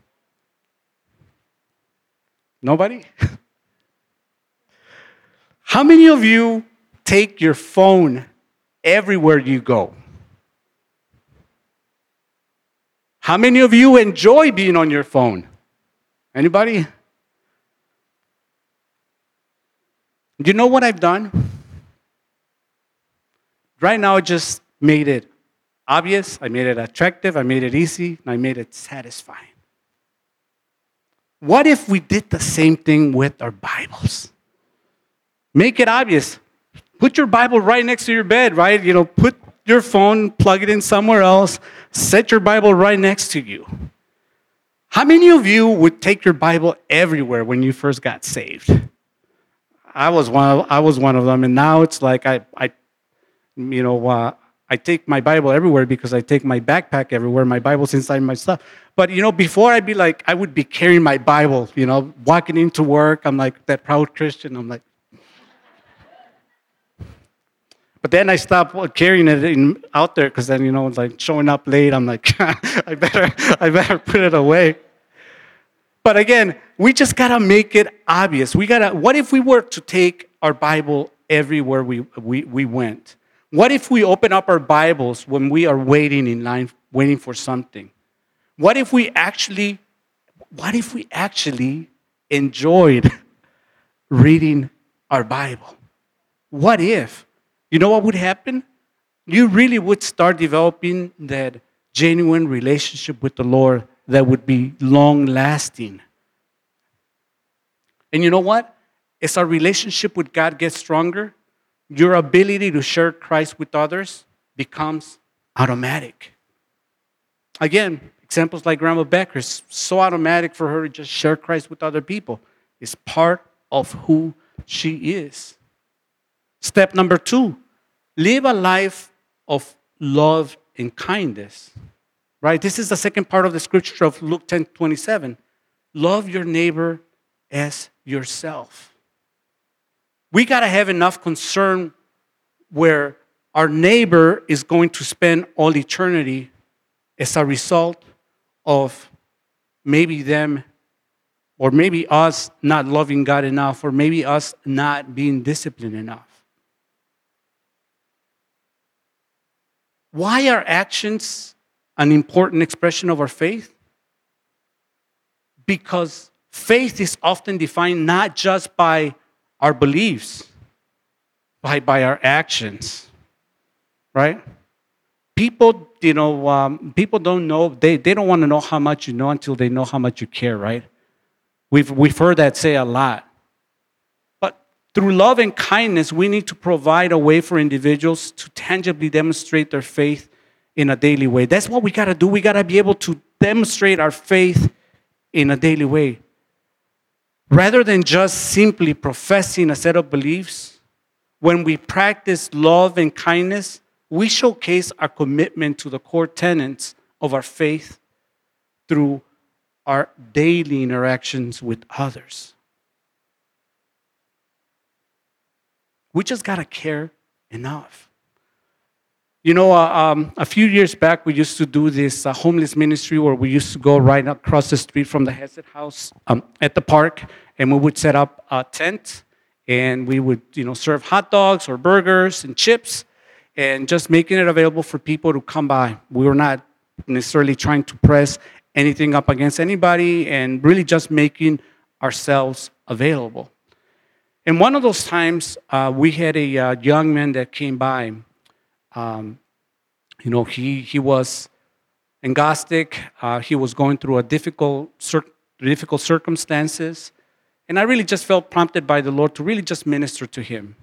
Nobody? How many of you take your phone everywhere you go? How many of you enjoy being on your phone? Anybody? Do you know what I've done? Right now, I just made it obvious, I made it attractive, I made it easy, and I made it satisfying. What if we did the same thing with our Bibles? Make it obvious. Put your Bible right next to your bed, right? You know, put your phone, plug it in somewhere else, set your Bible right next to you. How many of you would take your Bible everywhere when you first got saved? I was one of, I was one of them, and now it's like I, I you know, uh, I take my Bible everywhere because I take my backpack everywhere. My Bible's inside my stuff. But you know, before I'd be like, I would be carrying my Bible, you know, walking into work. I'm like that proud Christian. I'm like, but then I stopped carrying it in, out there because then you know, like showing up late. I'm like, I better, I better put it away. But again, we just gotta make it obvious. We gotta. What if we were to take our Bible everywhere we we, we went? What if we open up our Bibles when we are waiting in line, waiting for something? What if we actually, what if we actually enjoyed reading our Bible? What if? You know what would happen? You really would start developing that genuine relationship with the Lord that would be long lasting. And you know what? As our relationship with God gets stronger, your ability to share Christ with others becomes automatic. Again, examples like Grandma Becker is so automatic for her to just share Christ with other people. It's part of who she is. Step number two live a life of love and kindness. Right? This is the second part of the scripture of Luke 10 27. Love your neighbor as yourself. We got to have enough concern where our neighbor is going to spend all eternity as a result of maybe them or maybe us not loving God enough or maybe us not being disciplined enough. Why are actions an important expression of our faith? Because faith is often defined not just by our beliefs, but by our actions, right? People, you know, um, people don't know, they, they don't want to know how much you know until they know how much you care, right? We've, we've heard that say a lot. Through love and kindness, we need to provide a way for individuals to tangibly demonstrate their faith in a daily way. That's what we got to do. We got to be able to demonstrate our faith in a daily way. Rather than just simply professing a set of beliefs, when we practice love and kindness, we showcase our commitment to the core tenets of our faith through our daily interactions with others. We just got to care enough. You know, uh, um, a few years back, we used to do this uh, homeless ministry where we used to go right across the street from the Hesed House um, at the park, and we would set up a tent, and we would, you know, serve hot dogs or burgers and chips, and just making it available for people to come by. We were not necessarily trying to press anything up against anybody, and really just making ourselves available. And one of those times, uh, we had a uh, young man that came by. Um, you know, he, he was agnostic. Uh, he was going through a difficult, cir- difficult circumstances. And I really just felt prompted by the Lord to really just minister to him.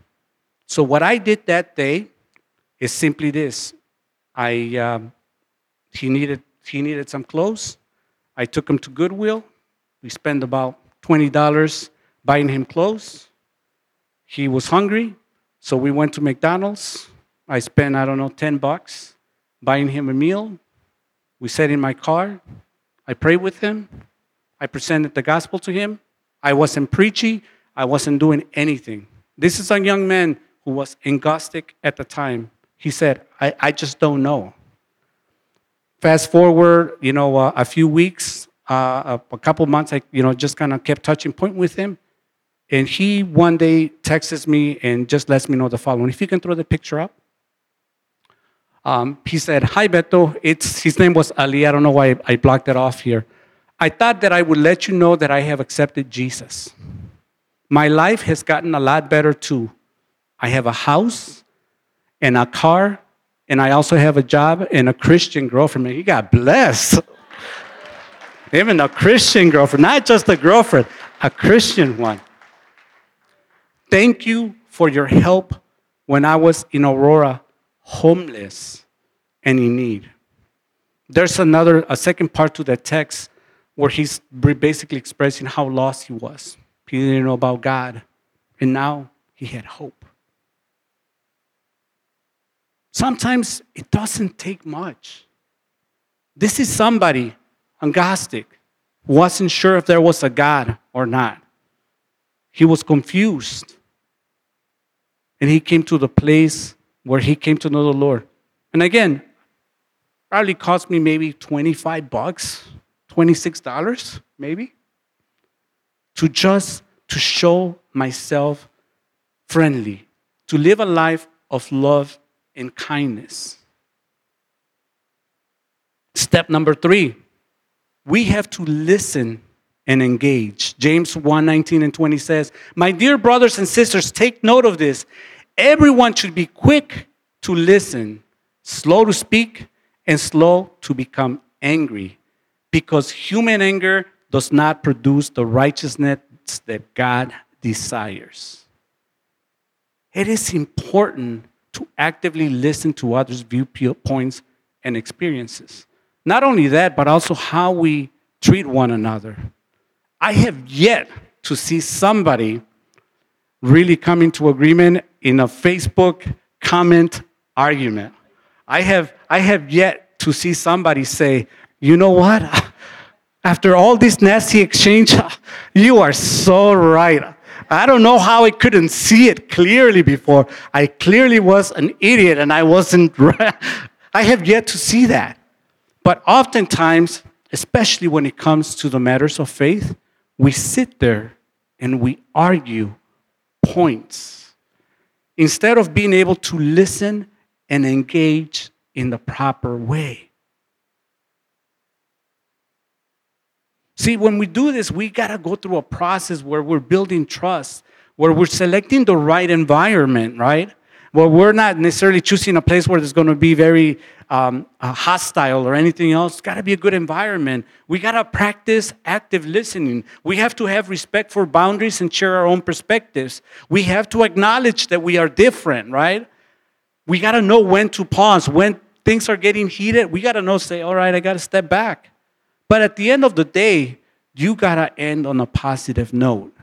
So what I did that day is simply this. I, um, he, needed, he needed some clothes. I took him to Goodwill. We spent about $20 buying him clothes. He was hungry, so we went to McDonald's. I spent, I don't know, 10 bucks buying him a meal. We sat in my car. I prayed with him. I presented the gospel to him. I wasn't preachy. I wasn't doing anything. This is a young man who was agnostic at the time. He said, I, I just don't know. Fast forward, you know, uh, a few weeks, uh, a, a couple months, I, you know, just kind of kept touching point with him. And he one day texts me and just lets me know the following. If you can throw the picture up. Um, he said, Hi, Beto. It's, his name was Ali. I don't know why I blocked it off here. I thought that I would let you know that I have accepted Jesus. My life has gotten a lot better too. I have a house and a car and I also have a job and a Christian girlfriend. You got blessed. Even a Christian girlfriend, not just a girlfriend, a Christian one. Thank you for your help when I was in Aurora, homeless and in need. There's another, a second part to that text where he's basically expressing how lost he was. He didn't know about God, and now he had hope. Sometimes it doesn't take much. This is somebody, agnostic, wasn't sure if there was a God or not. He was confused. And he came to the place where he came to know the Lord. And again, probably cost me maybe 25 bucks, $26 maybe, to just to show myself friendly, to live a life of love and kindness. Step number three, we have to listen and engage. James 1 19 and 20 says, My dear brothers and sisters, take note of this. Everyone should be quick to listen, slow to speak, and slow to become angry, because human anger does not produce the righteousness that God desires. It is important to actively listen to others' viewpoints and experiences. Not only that, but also how we treat one another. I have yet to see somebody really come into agreement in a Facebook comment argument. I have, I have yet to see somebody say, you know what? After all this nasty exchange, you are so right. I don't know how I couldn't see it clearly before. I clearly was an idiot and I wasn't. I have yet to see that. But oftentimes, especially when it comes to the matters of faith, we sit there and we argue points instead of being able to listen and engage in the proper way. See, when we do this, we got to go through a process where we're building trust, where we're selecting the right environment, right? Where we're not necessarily choosing a place where there's going to be very um, uh, hostile or anything else. It's got to be a good environment. We got to practice active listening. We have to have respect for boundaries and share our own perspectives. We have to acknowledge that we are different, right? We got to know when to pause. When things are getting heated, we got to know, say, all right, I got to step back. But at the end of the day, you got to end on a positive note.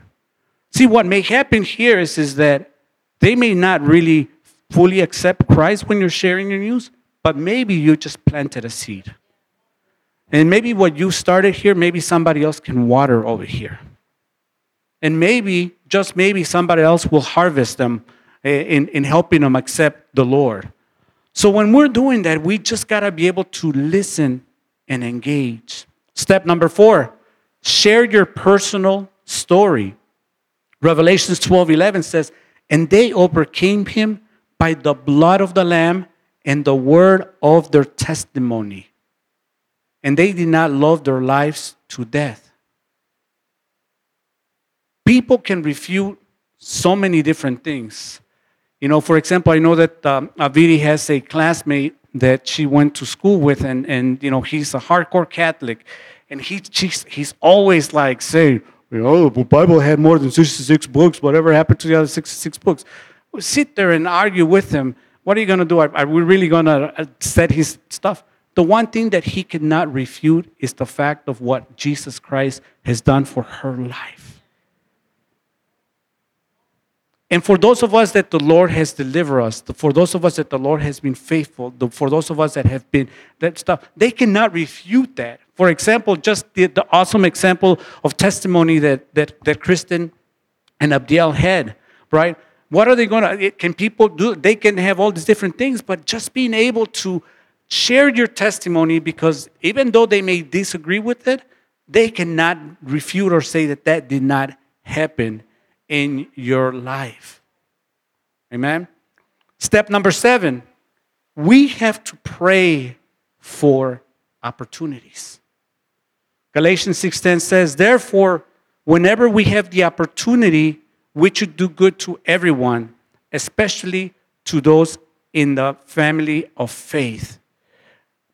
See, what may happen here is, is that they may not really fully accept Christ when you're sharing your news, but maybe you just planted a seed. And maybe what you started here, maybe somebody else can water over here. And maybe, just maybe, somebody else will harvest them eh, in, in helping them accept the Lord. So when we're doing that, we just got to be able to listen and engage. Step number four share your personal story. Revelations 12 11 says, And they overcame him by the blood of the Lamb and the word of their testimony. And they did not love their lives to death. People can refute so many different things. You know, for example, I know that um, has a classmate that she went to school with, and, and you know, he's a hardcore Catholic. And he, he's, he's always like saying, oh, the Bible had more than 66 books. Whatever happened to the other 66 books? Sit there and argue with him. What are you going to do? Are, are we really going to uh, set his stuff? The one thing that he cannot refute is the fact of what Jesus Christ has done for her life. And for those of us that the Lord has delivered us, for those of us that the Lord has been faithful, for those of us that have been that stuff, they cannot refute that. For example, just the, the awesome example of testimony that, that, that Kristen and Abdiel had, right? What are they going to, eh, can people do? They can have all these different things, but just being able to share your testimony because even though they may disagree with it, they cannot refute or say that that did not happen in your life. Amen. Step number seven we have to pray for opportunities. Galatians 6:10 says, "Therefore, whenever we have the opportunity, we should do good to everyone, especially to those in the family of faith.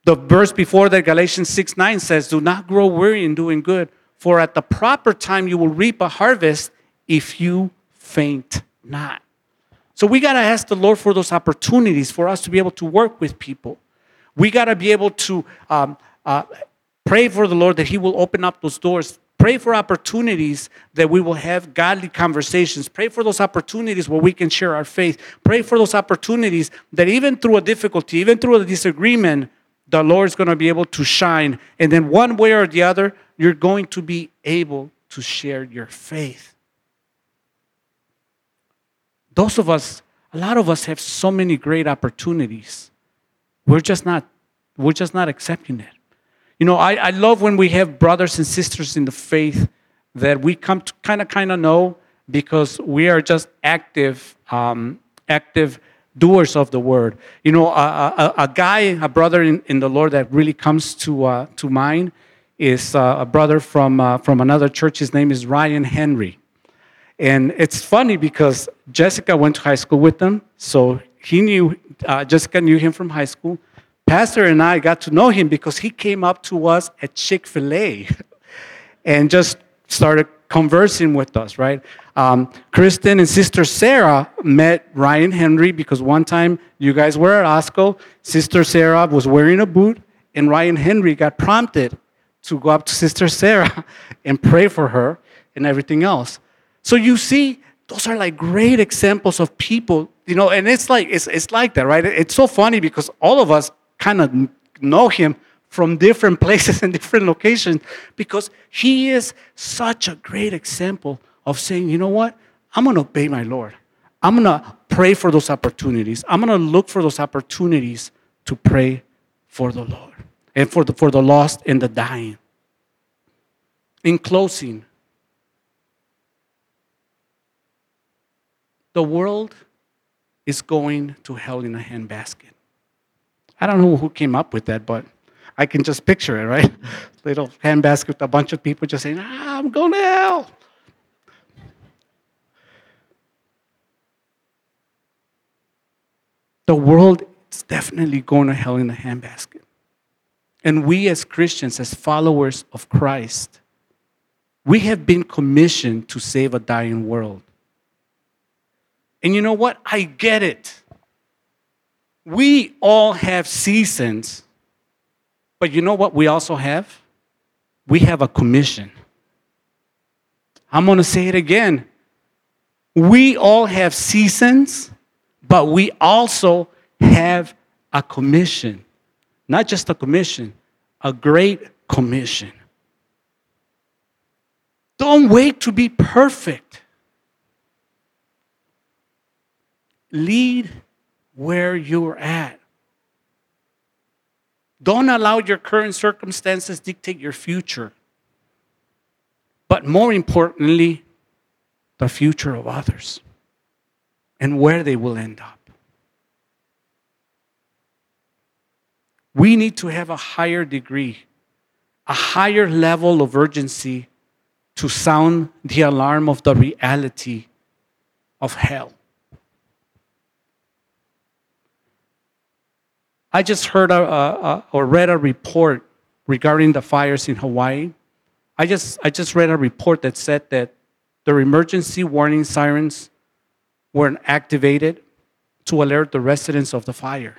The verse before that, Galatians 6 9 says, Do not grow weary in doing good, for at the proper time you will reap a harvest if you faint not. So we got to ask the Lord for those opportunities for us to be able to work with people. We got to be able to um, uh, pray for the Lord that He will open up those doors. Pray for opportunities that we will have godly conversations. Pray for those opportunities where we can share our faith. Pray for those opportunities that even through a difficulty, even through a disagreement, the Lord is going to be able to shine. And then, one way or the other, you're going to be able to share your faith. Those of us, a lot of us have so many great opportunities. We're just not, we're just not accepting it. You know, I, I love when we have brothers and sisters in the faith that we come to kind of kind of know because we are just active, um, active doers of the word. You know, a, a, a guy, a brother in, in, the Lord that really comes to uh, to mind is uh, a brother from uh, from another church. His name is Ryan Henry, and it's funny because Jessica went to high school with them, so he knew uh, Jessica knew him from high school. Pastor and I got to know him because he came up to us at Chick fil A and just started conversing with us, right? Um, Kristen and Sister Sarah met Ryan Henry because one time you guys were at Osco. Sister Sarah was wearing a boot, and Ryan Henry got prompted to go up to Sister Sarah and pray for her and everything else. So you see, those are like great examples of people, you know, and it's like it's, it's like that, right? It's so funny because all of us kind of know him from different places and different locations because he is such a great example of saying, you know what? I'm going to obey my Lord. I'm going to pray for those opportunities. I'm going to look for those opportunities to pray for the Lord and for the, for the lost and the dying. In closing, the world is going to hell in a handbasket. I don't know who came up with that, but I can just picture it, right? Little handbasket with a bunch of people just saying, ah, I'm going to hell. The world is definitely going to hell in a handbasket. And we as Christians, as followers of Christ, we have been commissioned to save a dying world. And you know what? I get it. We all have seasons, but you know what we also have? We have a commission. I'm going to say it again. We all have seasons, but we also have a commission. Not just a commission, a great commission. Don't wait to be perfect. Lead where you're at. Don't allow your current circumstances dictate your future. But more importantly, the future of others and where they will end up. We need to have a higher degree, a higher level of urgency to sound the alarm of the reality of hell. I just heard a, a, or read a report regarding the fires in Hawaii. I just, I just read a report that said that their emergency warning sirens weren't activated to alert the residents of the fire.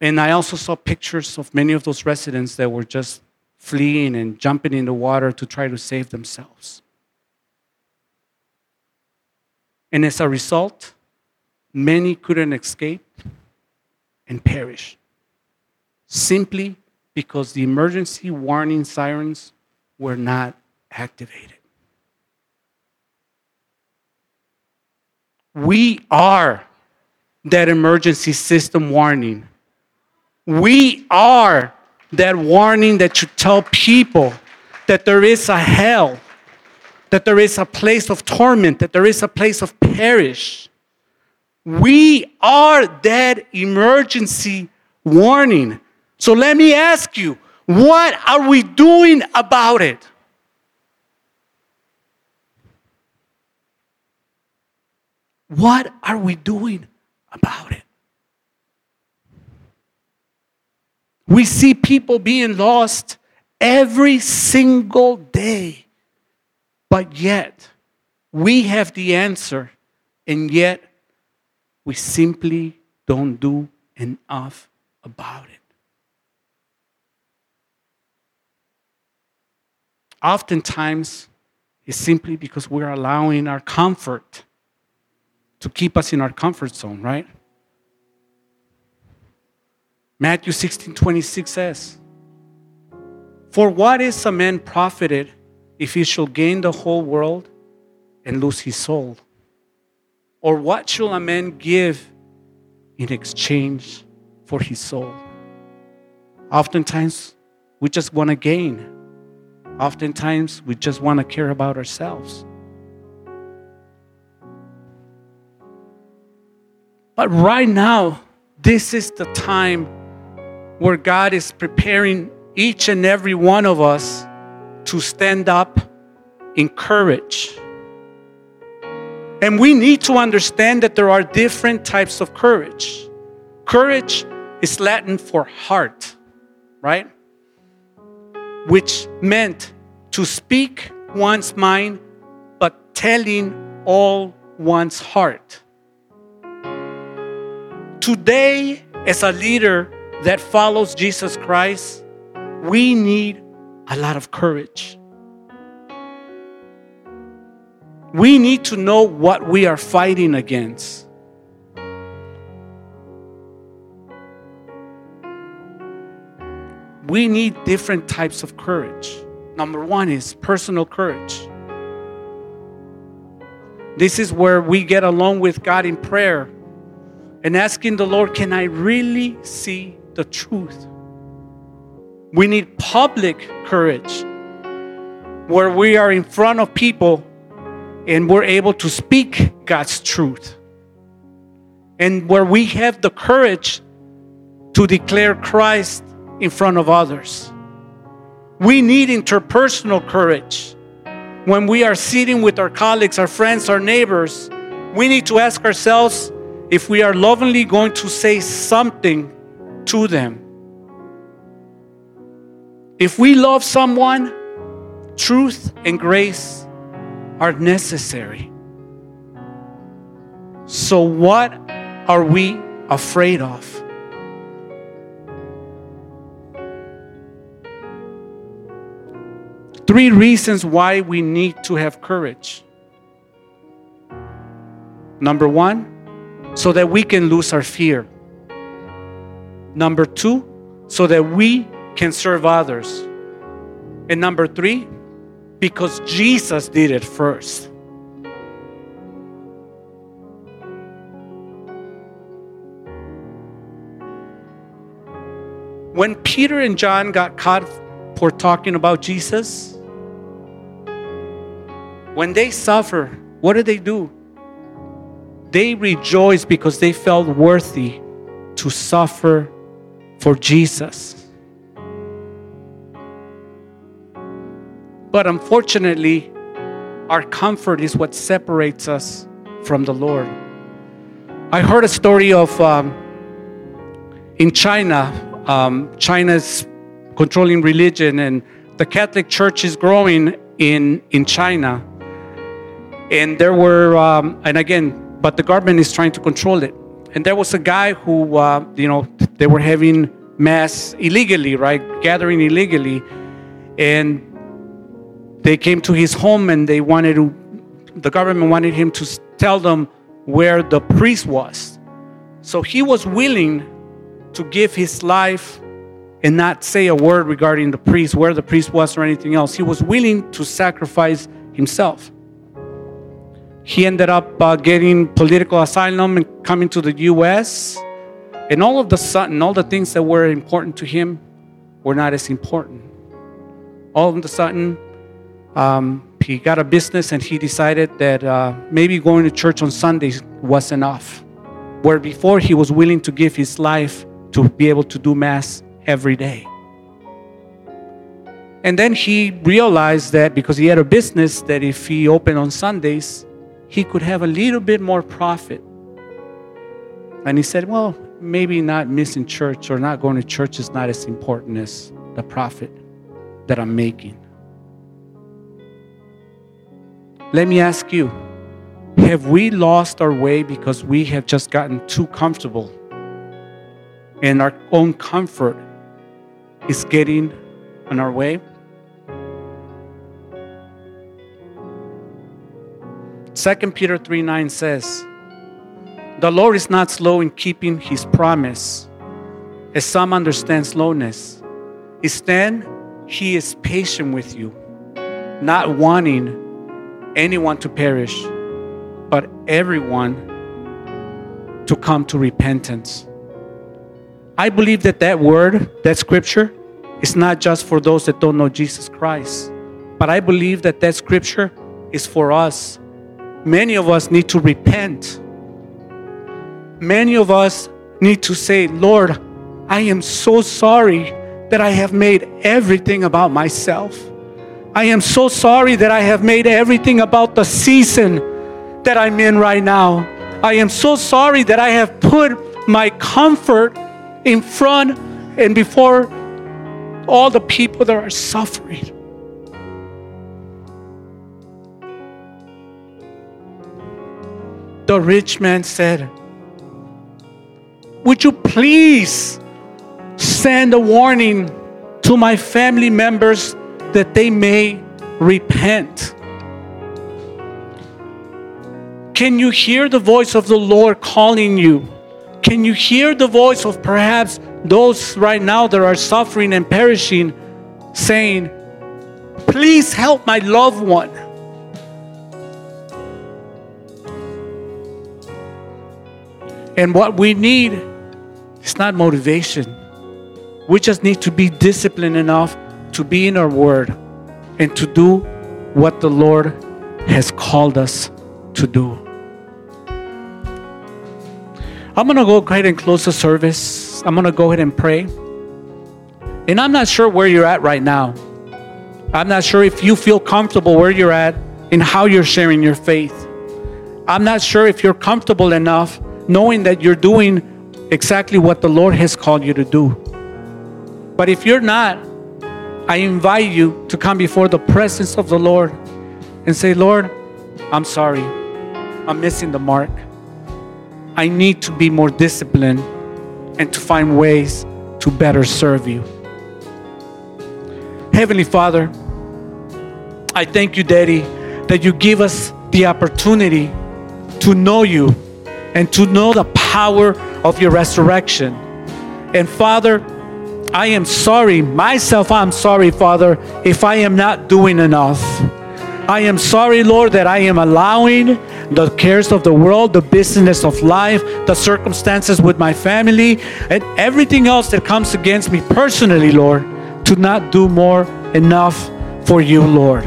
And I also saw pictures of many of those residents that were just fleeing and jumping in the water to try to save themselves. And as a result, many couldn't escape and perish simply because the emergency warning sirens were not activated. We are that emergency system warning. We are that warning that should tell people that there is a hell, that there is a place of torment, that there is a place of perish. We are that emergency warning. So let me ask you, what are we doing about it? What are we doing about it? We see people being lost every single day, but yet we have the answer, and yet we simply don't do enough about it. Oftentimes, it's simply because we're allowing our comfort to keep us in our comfort zone, right? Matthew 16 26 says, For what is a man profited if he shall gain the whole world and lose his soul? Or what shall a man give in exchange for his soul? Oftentimes, we just want to gain. Oftentimes, we just want to care about ourselves. But right now, this is the time where God is preparing each and every one of us to stand up in courage. And we need to understand that there are different types of courage. Courage is Latin for heart, right? Which meant to speak one's mind, but telling all one's heart. Today, as a leader that follows Jesus Christ, we need a lot of courage. We need to know what we are fighting against. We need different types of courage. Number one is personal courage. This is where we get along with God in prayer and asking the Lord, can I really see the truth? We need public courage where we are in front of people and we're able to speak God's truth. And where we have the courage to declare Christ in front of others. We need interpersonal courage. When we are sitting with our colleagues, our friends, our neighbors, we need to ask ourselves if we are lovingly going to say something to them. If we love someone, truth and grace are necessary. So, what are we afraid of? Three reasons why we need to have courage. Number one, so that we can lose our fear. Number two, so that we can serve others. And number three, because Jesus did it first. When Peter and John got caught for talking about Jesus, when they suffer, what did they do? They rejoice because they felt worthy to suffer for Jesus. But unfortunately, our comfort is what separates us from the Lord. I heard a story of um, in China, um, China's controlling religion, and the Catholic Church is growing in, in China. And there were, um, and again, but the government is trying to control it. And there was a guy who, uh, you know, they were having mass illegally, right? Gathering illegally. And they came to his home and they wanted to, the government wanted him to tell them where the priest was. So he was willing to give his life and not say a word regarding the priest, where the priest was, or anything else. He was willing to sacrifice himself. He ended up uh, getting political asylum and coming to the US. And all of the sudden, all the things that were important to him were not as important. All of a sudden, um, he got a business and he decided that uh, maybe going to church on Sundays was enough. Where before he was willing to give his life to be able to do Mass every day. And then he realized that because he had a business, that if he opened on Sundays, he could have a little bit more profit. And he said, Well, maybe not missing church or not going to church is not as important as the profit that I'm making. Let me ask you have we lost our way because we have just gotten too comfortable and our own comfort is getting in our way? Second Peter 3 9 says, The Lord is not slow in keeping his promise, as some understand slowness. Instead, he is patient with you, not wanting anyone to perish, but everyone to come to repentance. I believe that that word, that scripture, is not just for those that don't know Jesus Christ, but I believe that that scripture is for us. Many of us need to repent. Many of us need to say, Lord, I am so sorry that I have made everything about myself. I am so sorry that I have made everything about the season that I'm in right now. I am so sorry that I have put my comfort in front and before all the people that are suffering. The rich man said, Would you please send a warning to my family members that they may repent? Can you hear the voice of the Lord calling you? Can you hear the voice of perhaps those right now that are suffering and perishing saying, Please help my loved one? And what we need is not motivation. We just need to be disciplined enough to be in our word and to do what the Lord has called us to do. I'm going to go ahead and close the service. I'm going to go ahead and pray. And I'm not sure where you're at right now. I'm not sure if you feel comfortable where you're at and how you're sharing your faith. I'm not sure if you're comfortable enough knowing that you're doing exactly what the Lord has called you to do. But if you're not, I invite you to come before the presence of the Lord and say, Lord, I'm sorry. I'm missing the mark. I need to be more disciplined and to find ways to better serve you. Heavenly Father, I thank you, Daddy, that you give us the opportunity to know you and to know the power of your resurrection. And Father, I am sorry, myself, I'm sorry, Father, if I am not doing enough. I am sorry, Lord, that I am allowing the cares of the world, the business of life, the circumstances with my family, and everything else that comes against me personally, Lord, to not do more enough for you, Lord.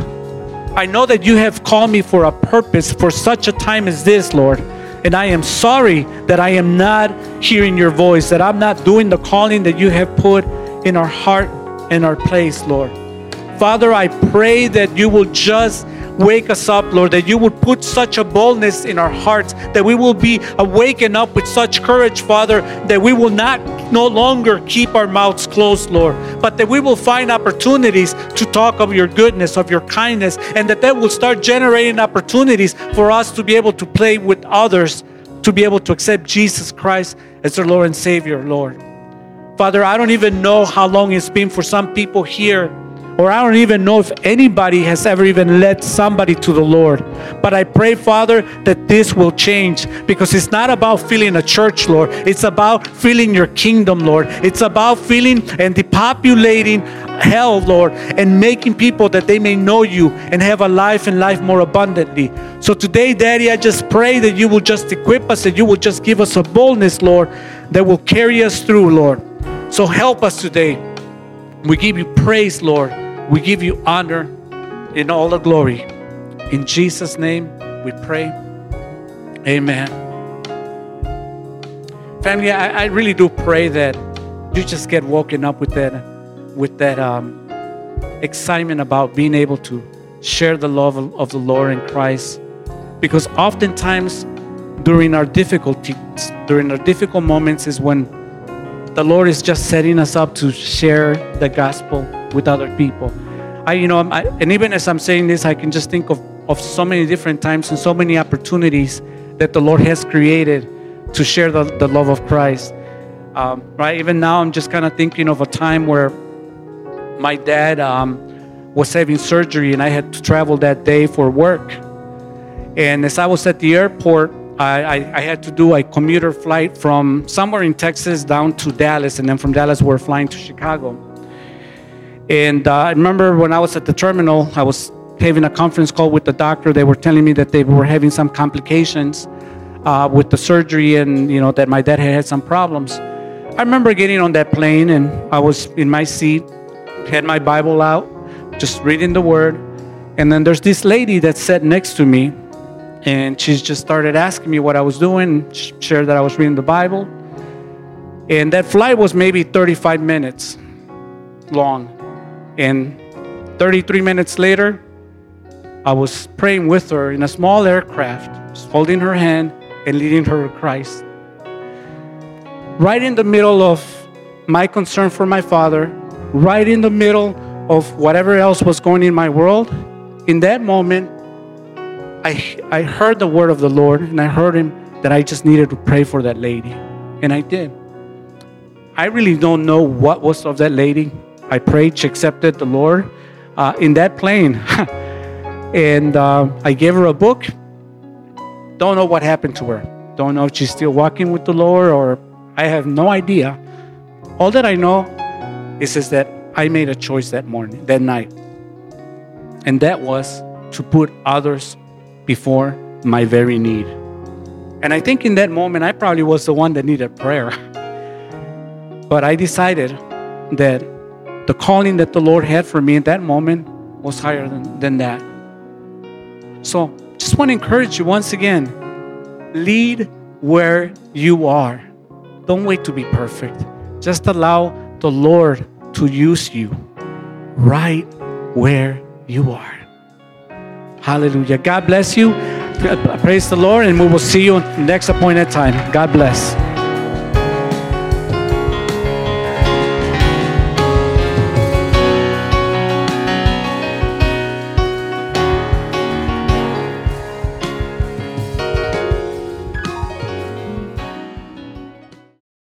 I know that you have called me for a purpose for such a time as this, Lord. And I am sorry that I am not hearing your voice, that I'm not doing the calling that you have put in our heart and our place, Lord. Father, I pray that you will just wake us up, Lord, that you would put such a boldness in our hearts, that we will be awakened up with such courage, Father, that we will not no longer keep our mouths closed, Lord, but that we will find opportunities to talk of your goodness, of your kindness, and that that will start generating opportunities for us to be able to play with others, to be able to accept Jesus Christ as their Lord and Savior, Lord. Father, I don't even know how long it's been for some people here or I don't even know if anybody has ever even led somebody to the Lord. But I pray, Father, that this will change because it's not about filling a church, Lord. It's about filling your kingdom, Lord. It's about filling and depopulating hell, Lord, and making people that they may know you and have a life and life more abundantly. So today, Daddy, I just pray that you will just equip us, that you will just give us a boldness, Lord, that will carry us through, Lord. So help us today. We give you praise, Lord. We give you honor in all the glory. In Jesus' name we pray. Amen. Family, I, I really do pray that you just get woken up with that, with that um, excitement about being able to share the love of, the Lord in Christ. Because oftentimes during our difficulties, during our difficult moments, is when the Lord is just setting us up to share the gospel with other people. I, you know, I, and even as I'm saying this, I can just think of, of so many different times and so many opportunities that the Lord has created to share the, the love of Christ. Um, right? Even now, I'm just kind of thinking of a time where my dad um, was having surgery and I had to travel that day for work. And as I was at the airport, I, I, I, had to do a commuter flight from somewhere in Texas down to Dallas, and then from Dallas, we're flying to Chicago. And uh, I remember when I was at the terminal, I was having a conference call with the doctor. They were telling me that they were having some complications uh, with the surgery, and you know that my dad had had some problems. I remember getting on that plane, and I was in my seat, had my Bible out, just reading the Word, and then there's this lady that sat next to me, and she just started asking me what I was doing, shared that I was reading the Bible, and that flight was maybe 35 minutes long. And 33 minutes later, I was praying with her in a small aircraft, holding her hand and leading her to Christ. Right in the middle of my concern for my father, right in the middle of whatever else was going in my world, in that moment, I, I heard the word of the Lord and I heard him that I just needed to pray for that lady. And I did. I really don't know what was of that lady. I prayed, she accepted the Lord uh, in that plane. and uh, I gave her a book. Don't know what happened to her. Don't know if she's still walking with the Lord or I have no idea. All that I know is, is that I made a choice that morning, that night. And that was to put others before my very need. And I think in that moment, I probably was the one that needed prayer. But I decided that the calling that the Lord had for me in that moment was higher than, than that. So just want to encourage you once again lead where you are. Don't wait to be perfect. Just allow the Lord to use you right where you are. Hallelujah. God bless you. Praise the Lord, and we will see you next appointed time. God bless.